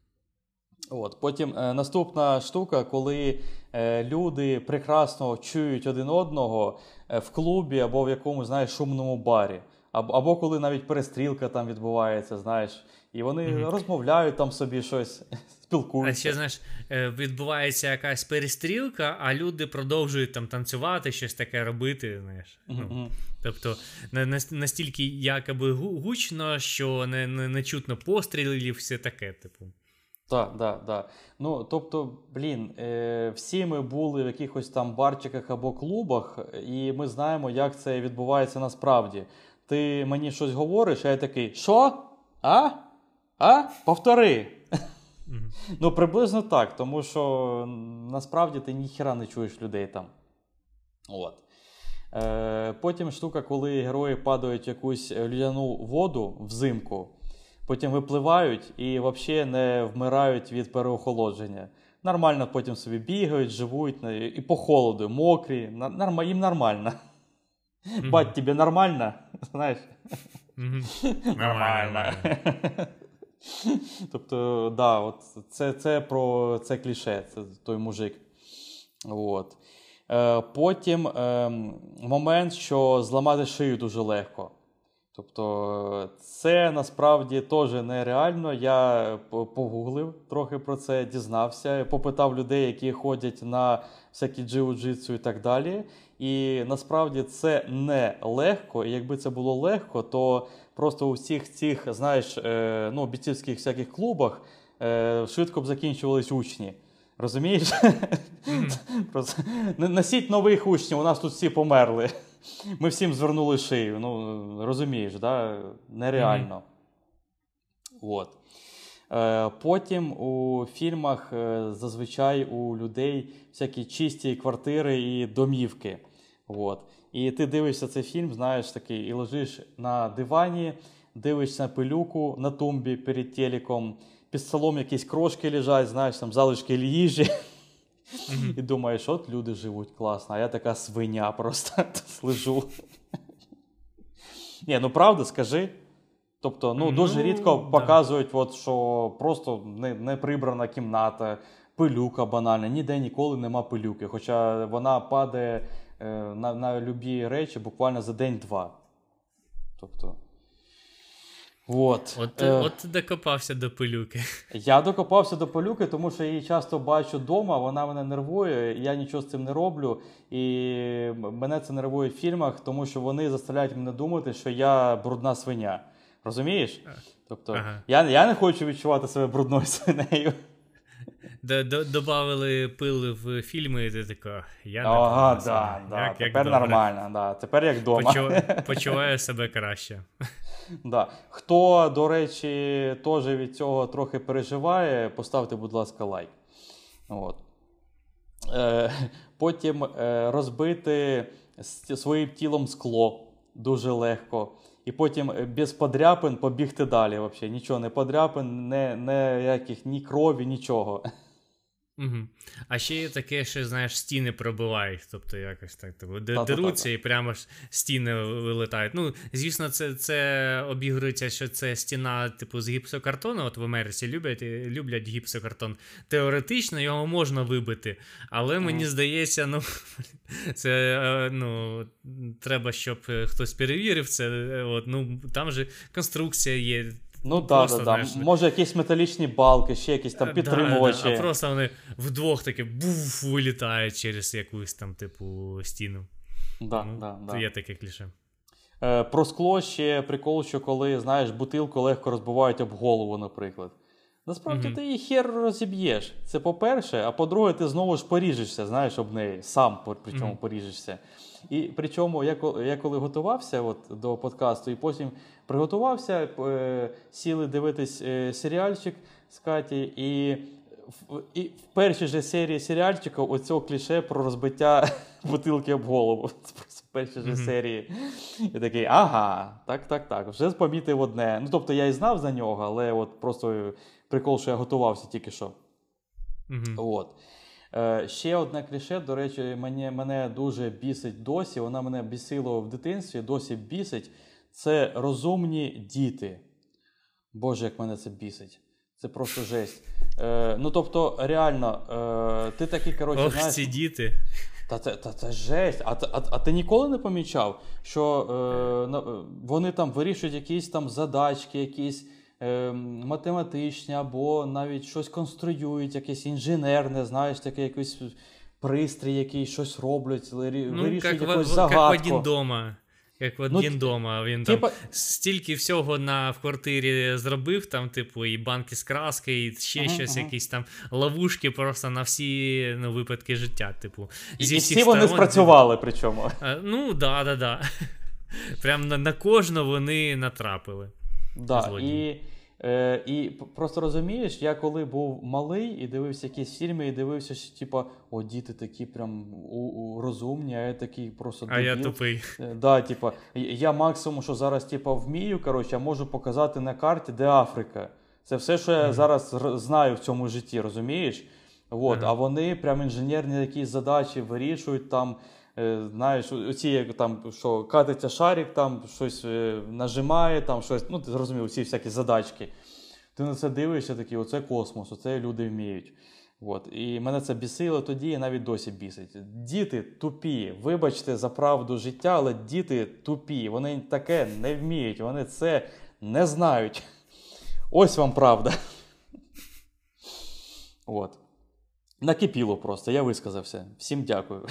От. Потім е, наступна штука, коли е, люди прекрасно чують один одного е, в клубі або в якомусь знаєш, шумному барі. Або, або коли навіть перестрілка там відбувається, знаєш, і вони mm-hmm. розмовляють там собі щось, [LAUGHS] спілкуються. А ще знаєш, е, відбувається якась перестрілка, а люди продовжують там танцювати, щось таке робити. знаєш. Mm-hmm. Ну, Тобто настільки якоби гучно, що не, не, не чутно пострілів, все таке, типу. Так, так, так. Ну, тобто, блін, е, всі ми були в якихось там барчиках або клубах, і ми знаємо, як це відбувається насправді ти мені щось говориш, а я такий, що? А? А? Повтори. Mm-hmm. Ну, приблизно так, тому що насправді ти ніхіра не чуєш людей там. От. Е, Потім штука, коли герої падають в якусь людяну воду взимку, потім випливають і взагалі не вмирають від переохолодження. Нормально потім собі бігають, живуть і по холоду, мокрі, їм нормально. Mm-hmm. Бать, тебе нормально? Знаєш? Mm-hmm. Нормально. [LAUGHS] Тобто, да, от це це про це кліше, це той мужик. От. Е, Потім е, момент, що зламати шию дуже легко. Тобто, це насправді теж нереально. Я погуглив трохи про це, дізнався, попитав людей, які ходять на всякі джиу-джитсу і так далі. І насправді це не легко. І якби це було легко, то просто у всіх цих, знаєш, е, ну, бійцівських всяких клубах е, швидко б закінчувались учні. Розумієш? Mm-hmm. [LAUGHS] Просто Носіть нових учнів, у нас тут всі померли. Ми всім звернули шию. Ну, розумієш, да? нереально. Mm-hmm. От. Е, потім у фільмах зазвичай у людей всякі чисті квартири і домівки. От. І ти дивишся цей фільм, знаєш, такий, і лежиш на дивані, дивишся на пилюку на тумбі перед телеком, під столом якісь крошки лежать, знаєш, там залишки їжі. І думаєш, от люди живуть класно, а я така свиня просто [LAUGHS] лежу. Ні, ну правда, скажи. Тобто, ну, дуже рідко да. показують, от, що просто не, не прибрана кімната, пилюка банальна, ніде ніколи нема пилюки. Хоча вона падає на на любі речі буквально за день-два. Тобто. От От, е, от докопався до пилюки. [LAUGHS] Я докопався до пилюки, тому що я її часто бачу вдома, вона мене нервує, я нічого з цим не роблю. І мене це нервує в фільмах, тому що вони заставляють мене думати, що я брудна свиня. Розумієш? Тобто, ага. я я не хочу відчувати себе брудною [LAUGHS] свинею. Добавили пил в фільми, і ти така. Я не Ага, да, да, як, Тепер як нормально, да, тепер як вдома. Почу... [LAUGHS] Почуваю себе краще. Да. Хто, до речі, теж від цього трохи переживає, поставте, будь ласка, лайк. От. Е, Потім е, розбити своїм тілом скло дуже легко. І потім е, без подряпин побігти далі. Взагалі. Нічого не подряпин, не, не ні крові, нічого. Угу. А ще є таке, що знаєш, стіни пробивають, тобто якось так типу, деруться і прямо ж стіни вилетають. Ну, звісно, це це обігрується, що це стіна, типу, з гіпсокартону. От в Америці люблять люблять гіпсокартон. Теоретично його можна вибити, але mm. мені здається, ну [LAUGHS] це е, ну, треба, щоб хтось перевірив це. От, ну, Там же конструкція є. Ну так, да, да. може якісь металічні балки, ще якісь там підтримувачі. Да, да. А просто вони вдвох таки буф, вилітають через якусь там, типу, стіну. Да, ну, да, да. Є таке кліше. Е, Про скло ще прикол, що коли, знаєш, бутилку легко розбивають об голову, наприклад. Насправді mm-hmm. ти її хер розіб'єш. Це по-перше, а по-друге, ти знову ж поріжешся, знаєш, об неї, сам причому mm-hmm. поріжешся. І причому я я коли готувався от, до подкасту, і потім приготувався, е, сіли дивитись е, серіальчик з Каті, і в, і в першій же серії серіальчика оцього кліше про розбиття [LAUGHS] бутилки об голову. [LAUGHS] В першій же серії. І такий, ага, так, так, так. Вже помітив одне. Ну, тобто я і знав за нього, але от просто прикол, що я готувався тільки що. От. Е, Ще одне кліше, до речі, мене мене дуже бісить досі. Вона мене бісила в дитинстві, досі бісить. Це розумні діти. Боже, як мене це бісить. Це просто жесть. Е, Ну, тобто, реально, е, ти такий, коротше, Ох, знаєш... ці діти. Та це та, та жесть. А а, а ти ніколи не помічав, що е, вони там вирішують якісь там задачки, якісь е, математичні, або навіть щось конструюють, якесь інженерне, знаєш, таке якийсь пристрій, який щось роблять, ну, вирішують як якусь в, загадку. Як один дома. Як в один ну, дома. Він типа... там стільки всього на в квартирі зробив, там, типу, і банки з краски, і ще ага, щось, ага. якісь там ловушки просто на всі ну, випадки життя. Типу, зі І всі вони спрацювали причому. А, ну, да, да, да. [LAUGHS] Прям на, на кожну вони натрапили. Да, і Е, І просто розумієш, я коли був малий і дивився якісь фільми, і дивився, що типа, о, діти такі прям у, у, розумні, а я такий просто дебіл. А я тупий. Е, да, типа, Я максимум, що зараз типа, вмію, коротше, я можу показати на карті, де Африка. Це все, що я mm-hmm. зараз знаю в цьому житті, розумієш? От, mm-hmm. А вони прям інженерні якісь задачі вирішують там. Е, знаєш, оці там, що катиться шарик, там щось е, нажимає, там щось, ну ти зрозумів, ці всякі задачки. Ти на це дивишся, такий, оце космос, оце люди вміють. От. І мене це бісило тоді і навіть досі бісить. Діти тупі, вибачте за правду життя, але діти тупі. Вони таке не вміють, вони це не знають. Ось вам правда. От. Накипіло просто, я висказався. Всім дякую.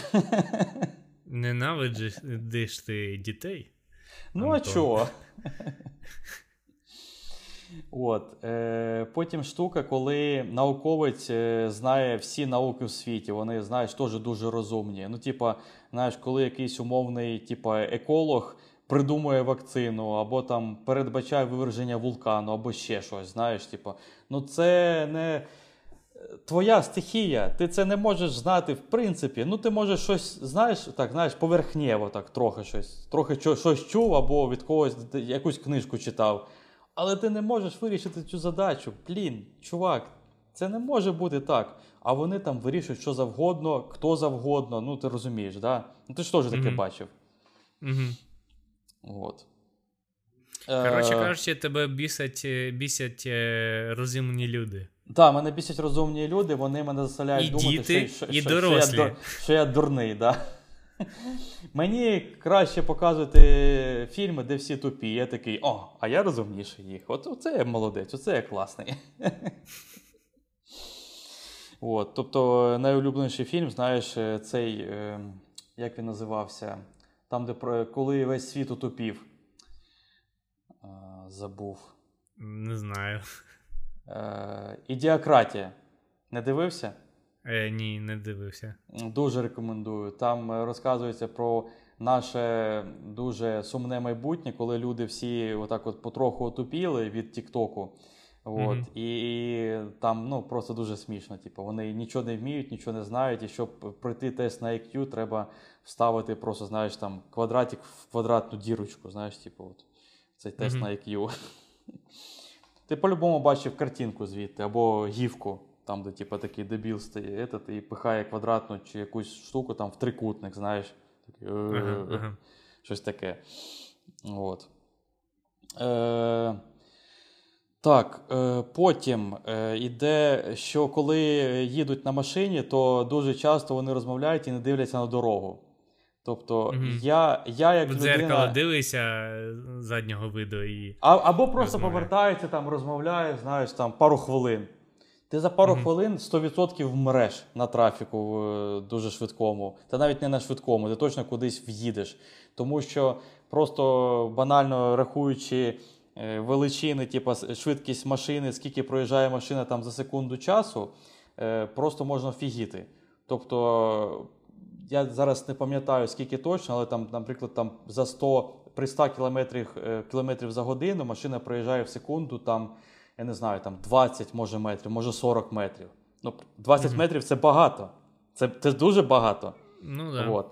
Ненавидиш ти дітей? Ну, Антон. а чого? От, е, Потім штука, коли науковець е, знає всі науки в світі, вони, знаєш, теж дуже розумні. Ну, типа, знаєш, коли якийсь умовний, типа, еколог придумує вакцину, або там передбачає виверження вулкану, або ще щось, знаєш, типа, ну це не твоя стихія, ти це не можеш знати в принципі. Ну, ти можеш щось, знаєш, так, знаєш, поверхнєво, так, трохи щось, трохи щось чув або від когось якусь книжку читав. Але ти не можеш вирішити цю задачу. Блін, чувак, це не може бути так. А вони там вирішують, що завгодно, хто завгодно. Ну, ти розумієш, да? Ну ти ж теж таке mm-hmm. бачив. Mm-hmm. От. Коротше е, кажучи, тебе бісять бісять е, розумні люди. Так, мене бісять розумні люди, вони мене заставляють і думати, діти, що, і що, дорослі. що, я, що я дурний. Да? [LAUGHS] Мені краще показувати фільми, де всі тупі. Я такий, о, а я розумніший їх. От Оце я молодець, оце я класний. [LAUGHS] От, Тобто найулюбленіший фільм, знаєш, е, цей, е, як він називався, там, де коли весь світ утопів. Забув. Не знаю. Е, Ідіократія. Не дивився? Е, Ні, не дивився. Дуже рекомендую. Там е, розказується про наше дуже сумне майбутнє, коли люди всі отак от потроху отупіли від Тіктоку. От, mm-hmm. і, і там ну, просто дуже смішно. Типу, Вони нічого не вміють, нічого не знають. І щоб пройти тест на IQ, треба вставити просто, знаєш, там квадратик в квадратну дірочку. Знаєш, типу, от, цей тест mm-hmm. на IQ. Ти по-любому бачив картинку звідти або гівку, там, де типу, такий дебіл стає, этот, і пихає квадратну чи якусь штуку там в трикутник, знаєш. Такий, uh-huh, uh-huh. Щось таке. От. Е, Так, е, потім е, іде, що коли їдуть на машині, то дуже часто вони розмовляють і не дивляться на дорогу. Тобто mm-hmm. я я як людина... дзеркало дивися заднього виду і. А, Або просто розмовляє. повертається, там, розмовляє, знаєш, там пару хвилин. Ти за пару mm-hmm. хвилин 100% вмреш на трафіку е, дуже швидкому, та навіть не на швидкому, ти точно кудись в'їдеш. Тому що просто банально рахуючи е, величини, типу швидкість машини, скільки проїжджає машина там за секунду часу, е, просто можна офігіти. Тобто я зараз не пам'ятаю скільки точно, але там, наприклад, там за 100 при 100 кілометрів, е, кілометрів за годину машина проїжджає в секунду, там, я не знаю, там 20 може метрів, може 40 метрів. Ну, 20 mm-hmm. метрів це багато. Це це дуже багато. Ну, да. От.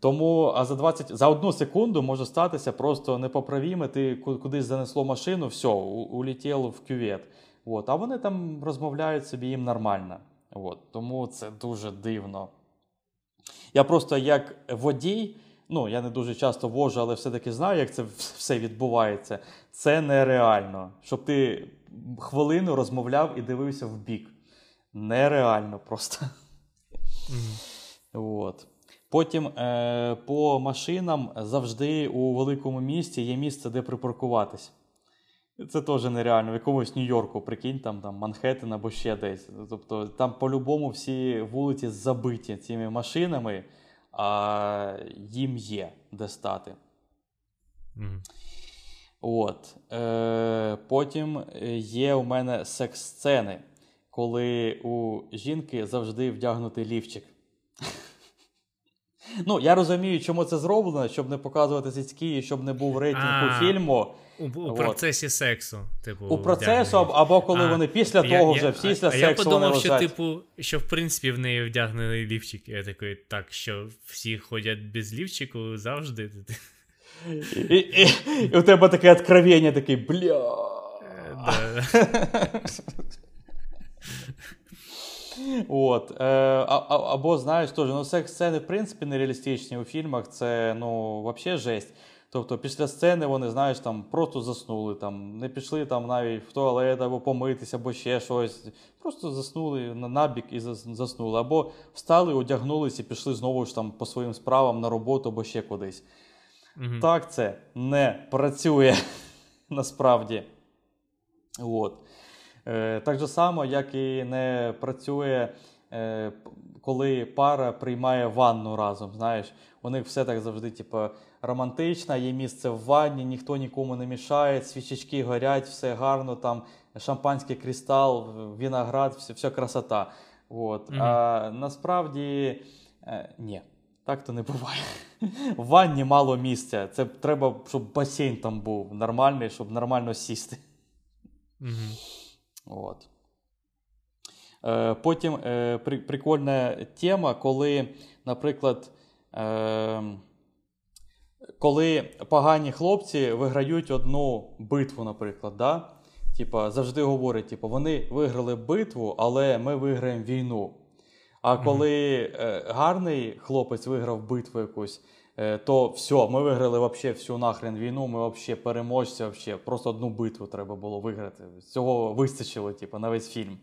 Тому а за 20, за одну секунду може статися просто непоправіме, ти кудись занесло машину, все, улетіло в кювет. От. А вони там розмовляють собі їм нормально. От. Тому це дуже дивно. Я просто як водій, ну я не дуже часто вожу, але все-таки знаю, як це все відбувається. Це нереально. Щоб ти хвилину розмовляв і дивився в бік. Нереально просто. Mm-hmm. От. Потім е, по машинам завжди у великому місті є місце, де припаркуватись. Це теж нереально. В якомусь Нью-Йорку, прикинь, там там Манхеттен або ще десь. Тобто там по-любому всі вулиці забиті цими машинами, а їм є де стати. Mm. От. Е, Потім є у мене секс-сцени, коли у жінки завжди вдягнутий лівчик. [LAUGHS] Ну, я розумію, чому це зроблено, щоб не показувати цицьки і щоб не був рейтинг у фільму. У, у процесі сексу, типу, у процесу, або коли а, вони після я, того вже всі після а, сексу. Я подумав, вони що, типу, що в принципі в неї вдягнений лівчик. Я такий, так, що всі ходять без лівчику завжди. І, і, і у тебе таке откровення, такий бля. Е, От. Е, а, Або, знаєш, теж, ну, секс-сцени, в принципі, нереалістичні у фільмах, це ну, взагалі жесть. Тобто після сцени вони, знаєш, там просто заснули, там, не пішли там навіть в туалет або помитися, або ще щось. Просто заснули на набік і заснули. Або встали, одягнулися і пішли знову ж там по своїм справам на роботу або ще кудись. Угу. Так це не працює [LAUGHS] насправді. От. Е, Так же само, як і не працює, е, коли пара приймає ванну разом. Знаєш, у них все так завжди, типу, романтично, є місце в ванні, ніхто нікому не мішає, свічечки горять, все гарно, там шампанський кристал, виноград, все, все красота. От. Mm-hmm. А насправді е, ні. Так то не буває. [LAUGHS] В ванні мало місця. Це треба, щоб басейн там був нормальний, щоб нормально сісти. Mm-hmm. От. Е, Потім е, при, прикольна тема, коли, наприклад, е, коли погані хлопці виграють одну битву, наприклад. да? Типа, завжди говорять, типу, вони виграли битву, але ми виграємо війну. А коли е, гарний хлопець виграв битву якусь, Е, то все, ми виграли вообще всю нахрен війну, ми вообще переможці, вообще. просто одну битву треба було виграти. Цього вистачило, типу, на весь фільм.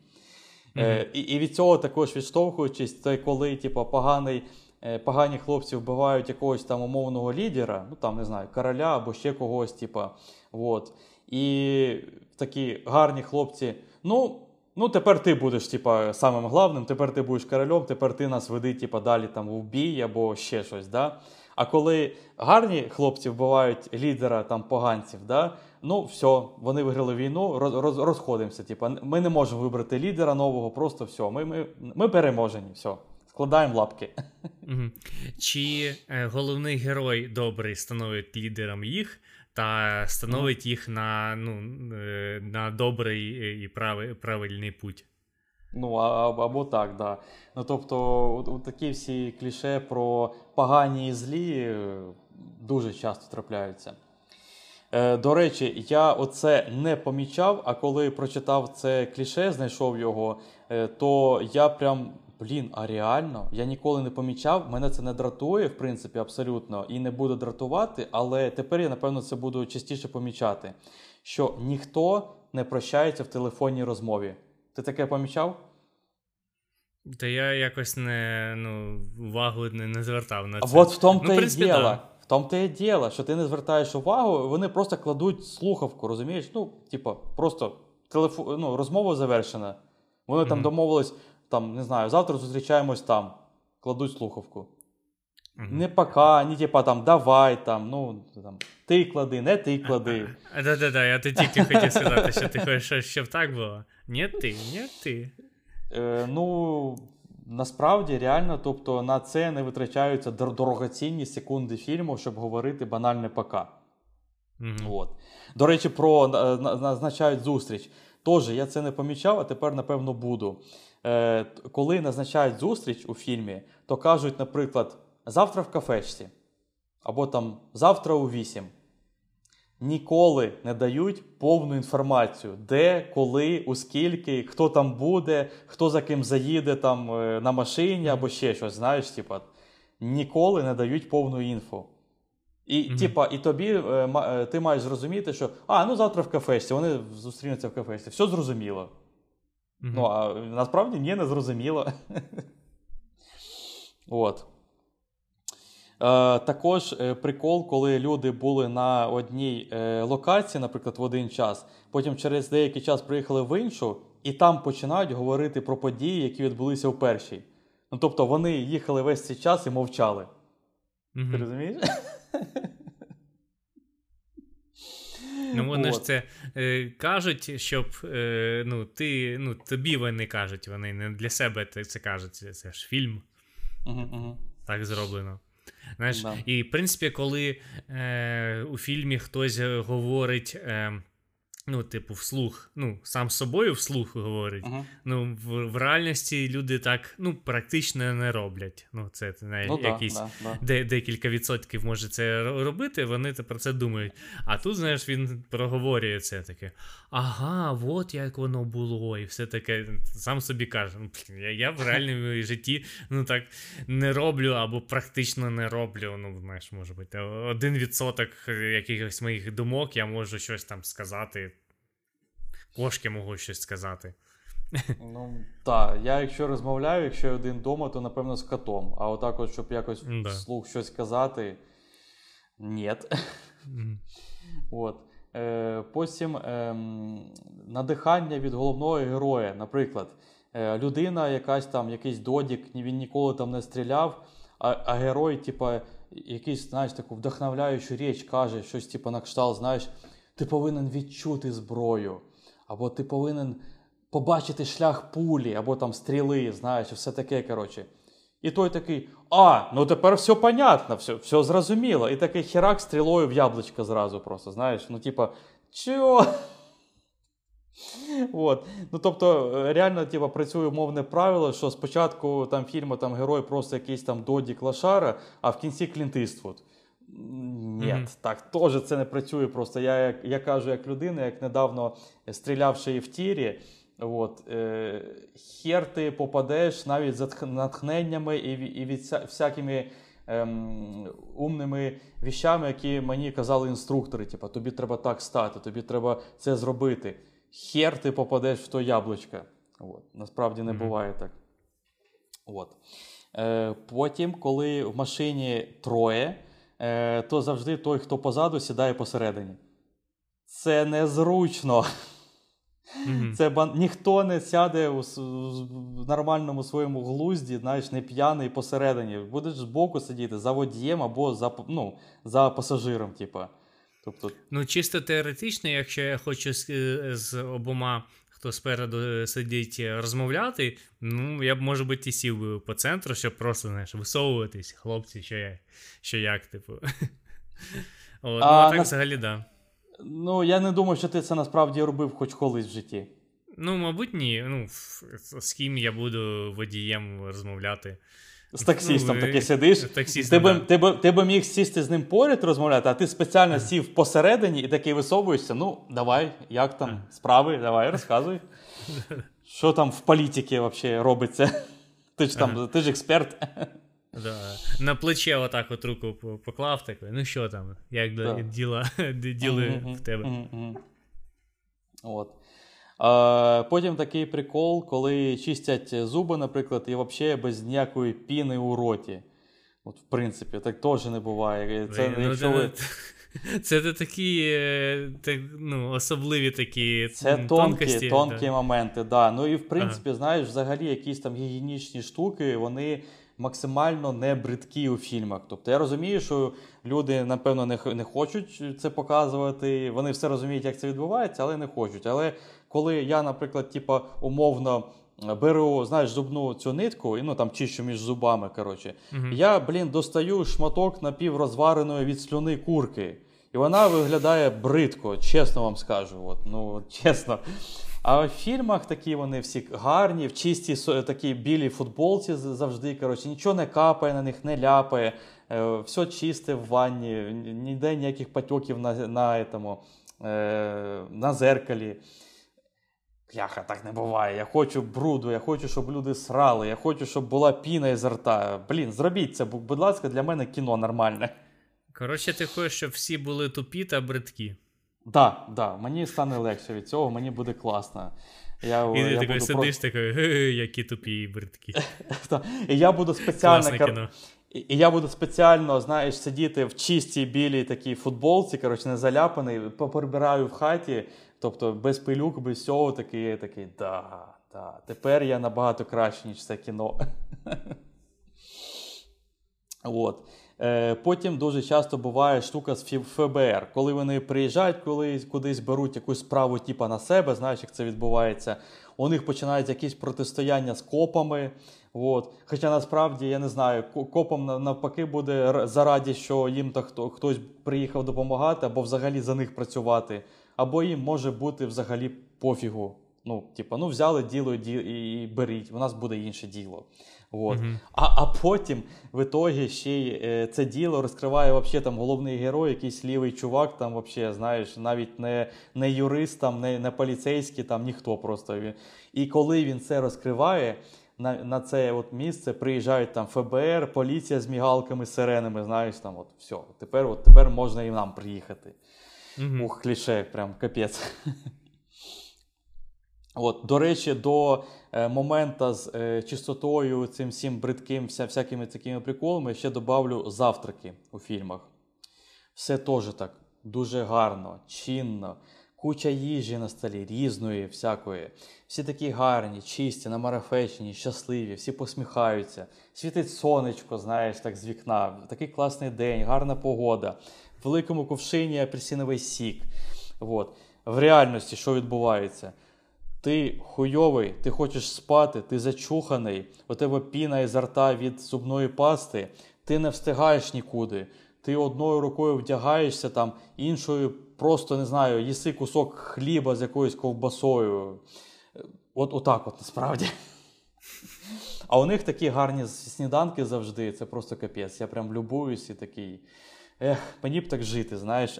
Mm-hmm. Е, І і від цього також відштовхуючись, це коли типу, поганий, погані хлопці вбивають якогось там умовного лідера, ну там не знаю, короля або ще когось, типу, вот. І такі гарні хлопці, ну. Ну, тепер ти будеш, типа, самим главним, тепер ти будеш королем, тепер ти нас веди, типа, далі там в бій або ще щось. да? А коли гарні хлопці вбивають лідера там поганців, да, ну все, вони виграли війну, роз, роз, розходимося. Типа, ми не можемо вибрати лідера нового, просто все. Ми ми, ми переможені. все. Складаємо лапки. [LAUGHS] Чи е, головний герой добрий становить лідером їх, та становить їх на ну, е, на добрий і правильний путь? Ну, або так, да. Ну, тобто, такі всі кліше про погані і злі е, дуже часто трапляються. Е, До речі, я оце не помічав, а коли прочитав це кліше, знайшов його, е, то я прям. Блін, а реально, я ніколи не помічав, мене це не дратує, в принципі, абсолютно, і не буде дратувати, але тепер я, напевно, це буду частіше помічати, що ніхто не прощається в телефонній розмові. Ти таке помічав? Та я якось не ну, увагу не, не звертав на це. А от в тому ну, і діло. Да. В тому то і діло, що ти не звертаєш увагу, вони просто кладуть слухавку, розумієш? Ну, типу, просто телефон, ну, розмова завершена. Вони mm-hmm. там домовились, там, не знаю, завтра зустрічаємось там, кладуть слухавку. Mm-hmm. Не пока, ні типа там давай там, ну там ти клади, не ти клади. [LAUGHS] Да-да-да, я ти тільки хотів сказати, що ти хочеш, щоб так було. Ні ти, ні ти. Е, Ну, насправді реально, тобто на це не витрачаються дорогоцінні секунди фільму, щоб говорити банальне пока. Mm-hmm. От. До речі, про назначають зустріч. Тож, я це не помічав, а тепер, напевно, буду. Е, Коли назначають зустріч у фільмі, то кажуть, наприклад, завтра в кафешці, або там завтра у 8 ніколи не дають повну інформацію, де, коли, у скільки, хто там буде, хто за ким заїде там е, на машині або ще щось. Знаєш, типа, ніколи не дають повну інфу. І mm-hmm. типа, і тобі е, ти маєш зрозуміти, що а, ну завтра в кафешці, вони зустрінуться в кафешці. Все зрозуміло. Mm-hmm. Ну, а насправді ні, не зрозуміло. От. Е, також е, прикол, коли люди були на одній е, локації, наприклад, в один час, потім через деякий час приїхали в іншу, і там починають говорити про події, які відбулися в першій. Ну тобто вони їхали весь цей час і мовчали. Mm-hmm. Ти розумієш? Ну, вони От. ж це е, кажуть, щоб е, ну, ти, ну, тобі вони кажуть, вони не для себе це кажуть. Це ж фільм. Uh-huh, Так зроблено. Знаєш, да. І в принципі, коли е, у фільмі хтось говорить. Е, Ну, типу, вслух, ну, сам з собою вслух говорить. Uh-huh. Ну, в, в реальності люди так ну, практично не роблять. Ну, це не, ну, якісь да, да, де, декілька відсотків може це робити, вони про це думають. А тут, знаєш, він проговорює це таке. Ага, от як воно було, і все таке. Сам собі каже, «Ну, я, я в [LAUGHS] реальному житті ну, так не роблю або практично не роблю. Ну, знаєш, може бути, один відсоток якихось моїх думок я можу щось там сказати кошки можуть щось сказати. Ну, так, я якщо розмовляю, якщо я один вдома, то напевно з котом. А отак, от, щоб якось да. вслух щось казати, ні. Mm. От. Е, Потім е, надихання від головного героя. Наприклад, е, людина, якась там, якийсь додік, він ніколи там не стріляв, а а герой, типа, якийсь, знаєш, таку вдохновляючу річ каже, щось типу, на кшталт, знаєш, ти повинен відчути зброю або ти повинен побачити шлях пулі, або там стріли, знаєш, все таке. коротше. І той такий, а, ну тепер все понятно, все все зрозуміло. І такий херак стрілою в яблучко зразу просто, знаєш, ну, типа, чого? От. Ну, Тобто, реально типу, працює умовне правило, що спочатку там фільму там герой просто якийсь там Доді Клашара, а в кінці Клінт Іствуд. Ні, mm-hmm. так теж це не працює. Просто я як я кажу, як людина, як недавно стрілявши в тірі, от, е, хер ти попадеш навіть з натхненнями і і від всякими ем, умними віщами, які мені казали інструктори. Типу, тобі треба так стати, тобі треба це зробити. Хер ти попадеш в то яблучко. От, Насправді не mm-hmm. буває так. От. Е, Потім, коли в машині троє. Е, то завжди той, хто позаду, сідає посередині. Це незручно. Mm-hmm. Це бан... Ніхто не сяде у в нормальному своєму глузді, знаєш, не п'яний посередині. Будеш збоку сидіти за водієм або за ну, за пасажиром. Типа. Тобто... Ну, чисто теоретично, якщо я хочу з, з обома, хто спереду сидить, розмовляти, ну, я б, може бути, і сів би по центру, щоб просто знаєш, висовуватись, хлопці, що як, що як типу. [LAUGHS] О, ну, а так на... взагалі, да. Ну, я не думаю, що ти це насправді робив хоч колись в житті. Ну, мабуть, ні. Ну, з ким я буду водієм розмовляти. З таксістом ну, таки сидиш. Таксіст, ти, да. ти, би, ти би міг сісти з ним поряд розмовляти, а ти спеціально сів посередині і такий висовуєшся. Ну, давай, як там справи, давай, розказуй. [LAUGHS] Що там в політиці взагалі робиться? Ти ж там, ти ж експерт. Да. На плече отак от руку поклав, такий, ну що там, як да. діла, [LAUGHS] діли mm-hmm, в тебе. Mm-hmm. От. Потім такий прикол, коли чистять зуби, наприклад, і взагалі без ніякої піни у роті. От, В принципі, так теж не буває. Це, ну, якщо ви... [LAUGHS] Це це такі е, так, ну, особливі такі Це тонкі тонкі да. моменти. да. Ну і в принципі, ага. знаєш, взагалі якісь там гігієнічні штуки, вони максимально не бридкі у фільмах. Тобто я розумію, що люди, напевно, не не хочуть це показувати. Вони все розуміють, як це відбувається, але не хочуть. Але коли я, наприклад, типа, умовно. Беру, знаєш, зубну цю нитку і ну там чищу між зубами. коротше. uh Я, блін, достаю шматок напіврозвареної від слюни курки. І вона виглядає бридко, чесно вам скажу. От, Ну, чесно. А в фільмах такі вони всі гарні, в чистій такій білій футболці завжди. коротше, Нічого не капає на них, не ляпає, е, все чисте в ванні, ніде ніяких патьоків на на, этому, е, на зеркалі. Яха, так не буває. Я хочу бруду, я хочу, щоб люди срали, я хочу, щоб була піна із рта. Блін, зробіть це, будь ласка, для мене кіно нормальне. Коротше, ти хочеш, щоб всі були тупі та бридкі. Так, да, мені стане легше від цього, мені буде класно. Я, І ти такий сидиш про... такий, які тупі і бридкі. [LAUGHS] І я буду спеціально кіно. І я буду спеціально, знаєш, сидіти в чистій білій такій футболці, коротше, не заляпаний, поприбираю в хаті, тобто без пилюк, без всього, такий, я такий, да, да, тепер я набагато краще, ніж це кіно. [LAUGHS] От. Е, потім дуже часто буває штука з ФБР, коли вони приїжджають, коли кудись беруть якусь справу типа на себе, знаєш, як це відбувається. У них починають якісь протистояння з копами. От. Хоча насправді я не знаю, копам навпаки буде зараді, що їм хто хтось приїхав допомагати, або взагалі за них працювати, або їм може бути взагалі пофігу. Ну, типа, ну взяли діло і беріть, у нас буде інше діло. От. Mm-hmm. А а потім в ітогі ще й е, це діло розкриває вообще, там головний герой, якийсь лівий чувак, там вообще, знаєш, навіть не не юрист, там, не не поліцейський, там ніхто просто. І коли він це розкриває, на на це от місце приїжджають там ФБР, поліція з мігалками, сиренами, знаєш, там от все, тепер от, тепер можна і нам приїхати. Mm-hmm. Ух, кліше, прям капець. [LAUGHS] От, До речі, до е, моменту з е, чистотою, цим всім бридким, вся, всякими такими приколами, ще добавлю завтраки у фільмах. Все теж так дуже гарно, чинно, куча їжі на столі, різної, всякої. Всі такі гарні, чисті, намарафечені, щасливі, всі посміхаються. Світить сонечко, знаєш, так з вікна. Такий класний день, гарна погода. Великому ковшині апельсиновий сік. От. В реальності, що відбувається? Ти хуйовий, ти хочеш спати, ти зачуханий, у тебе піна із рта від зубної пасти, ти не встигаєш нікуди. Ти одною рукою вдягаєшся там, іншою просто не знаю, їси кусок хліба з якоюсь ковбасою. От отак от насправді. А у них такі гарні сніданки завжди. Це просто капець. Я прям любуюсь і такий. Ех, мені б так жити, знаєш.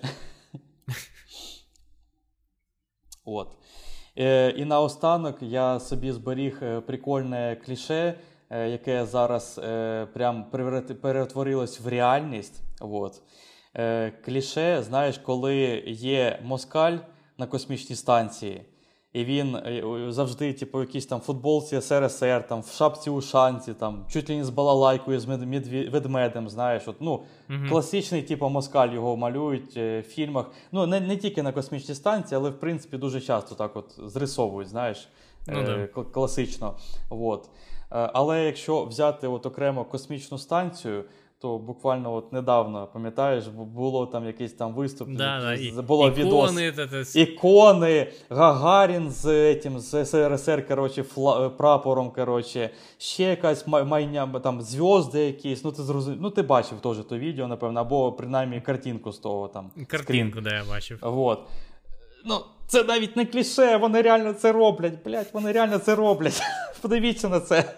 От. Е, і наостанок я собі зберіг е, прикольне кліше, е, яке зараз прям перетворилось в реальність. От. Кліше, знаєш, коли є москаль на космічній станції. І він е, завжди, типу, в якійсь там футболці СРСР, там, в шапці ушанці, там, чуть ли не з балалайкою, з ведмедем, знаєш. От, ну, uh Класичний, типу, москаль його малюють е, в фільмах. Ну, не не тільки на космічній станції, але в принципі дуже часто так от зрисовують, знаєш, ну, е, класично. От. Е, але якщо взяти от окремо космічну станцію, то буквально от недавно, пам'ятаєш, було там якийсь там виступ, да, да, було ікони, відос, та, та, ікони, Гагарін з этим, з СРСР, коротше, фла, прапором, коротше, ще якась майня, там зв'язки якісь, ну ти зрозумів, ну ти бачив теж то відео, напевно, або принаймні картинку з того там. Картинку, да, я бачив. Вот. Ну, це навіть не кліше, вони реально це роблять, блять, вони реально це роблять. [LAUGHS] Подивіться на це.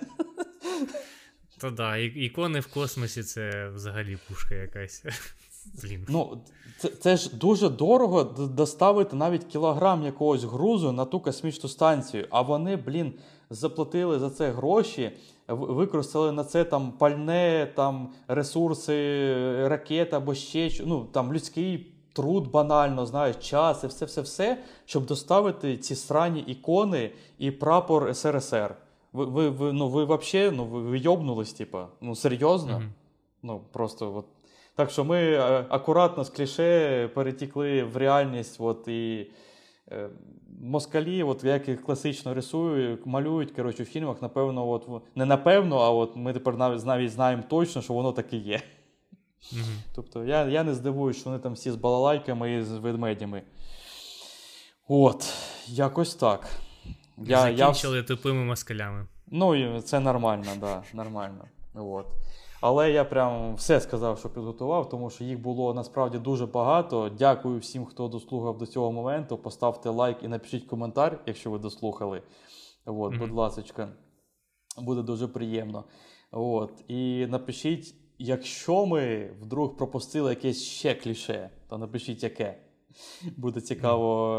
То да, ікони в космосі це взагалі пушка якась. [LAUGHS] Блін. Ну, це, це ж дуже дорого доставити навіть кілограм якогось грузу на ту космічну станцію. А вони, блін, заплатили за це гроші, використали на це там пальне, там ресурси, ракет або ще ну, там людський труд банально, знаєш, час і все-все-все, щоб доставити ці срані ікони і прапор СРСР. Ви ви, ви, ну, ви вообще, ну, ви йобнулись, типа, ну серйозно? Mm-hmm. Ну, просто от. Так що ми е, акуратно з кліше перетікли в реальність. От, і е, Москалі, от, як їх класично рисують, малюють коротше, в фільмах, напевно, от, не напевно, а от ми тепер навіть навіть знаємо точно, що воно таке є. Mm-hmm. Тобто я я не здивуюсь, що вони там всі з балалайками і з ведмедями. От, якось так. Я, Закінчили я... тупими москалями. Ну, це нормально, да, нормально. От. Але я прям все сказав, що підготував, тому що їх було насправді дуже багато. Дякую всім, хто дослухав до цього моменту. Поставте лайк і напишіть коментар, якщо ви дослухали. От, mm-hmm. Будь ласка, буде дуже приємно. От. І напишіть, якщо ми вдруг пропустили якесь ще кліше, то напишіть яке. Буде цікаво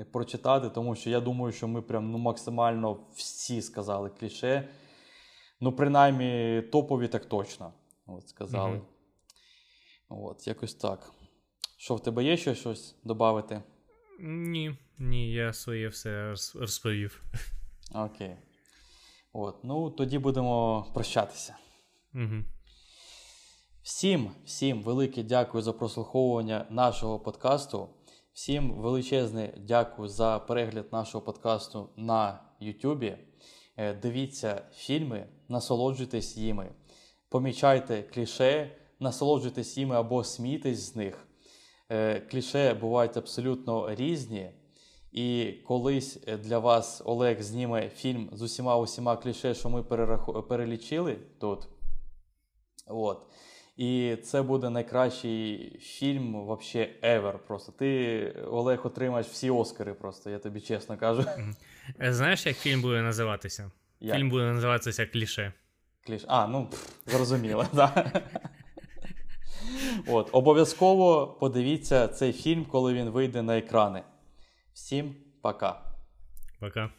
е, прочитати, тому що я думаю, що ми прям ну, максимально всі сказали кліше. Ну, принаймні, топові так точно. От, сказали. Mm-hmm. От, якось так. Що в тебе є ще щось додати? Ні, ні, я своє все розповів. Окей. От, ну тоді будемо прощатися. Угу. Всім, всім велике дякую за прослуховування нашого подкасту. Всім величезне дякую за перегляд нашого подкасту на Ютубі. Е, дивіться фільми, насолоджуйтесь їми, помічайте кліше, насолоджуйтесь їми або смійтесь з них. Е, кліше бувають абсолютно різні. І колись для вас Олег зніме фільм з усіма усіма кліше, що ми перелічили тут. От. І це буде найкращий фільм вообще ever. Просто ти, Олег, отримаєш всі Оскари, просто, я тобі чесно кажу. Е, знаєш, як фільм буде називатися? Як? Фільм буде називатися Кліше. Кліше. А, ну зрозуміло, так. От, Обов'язково подивіться цей фільм, коли він вийде на екрани. Всім пока. Пока.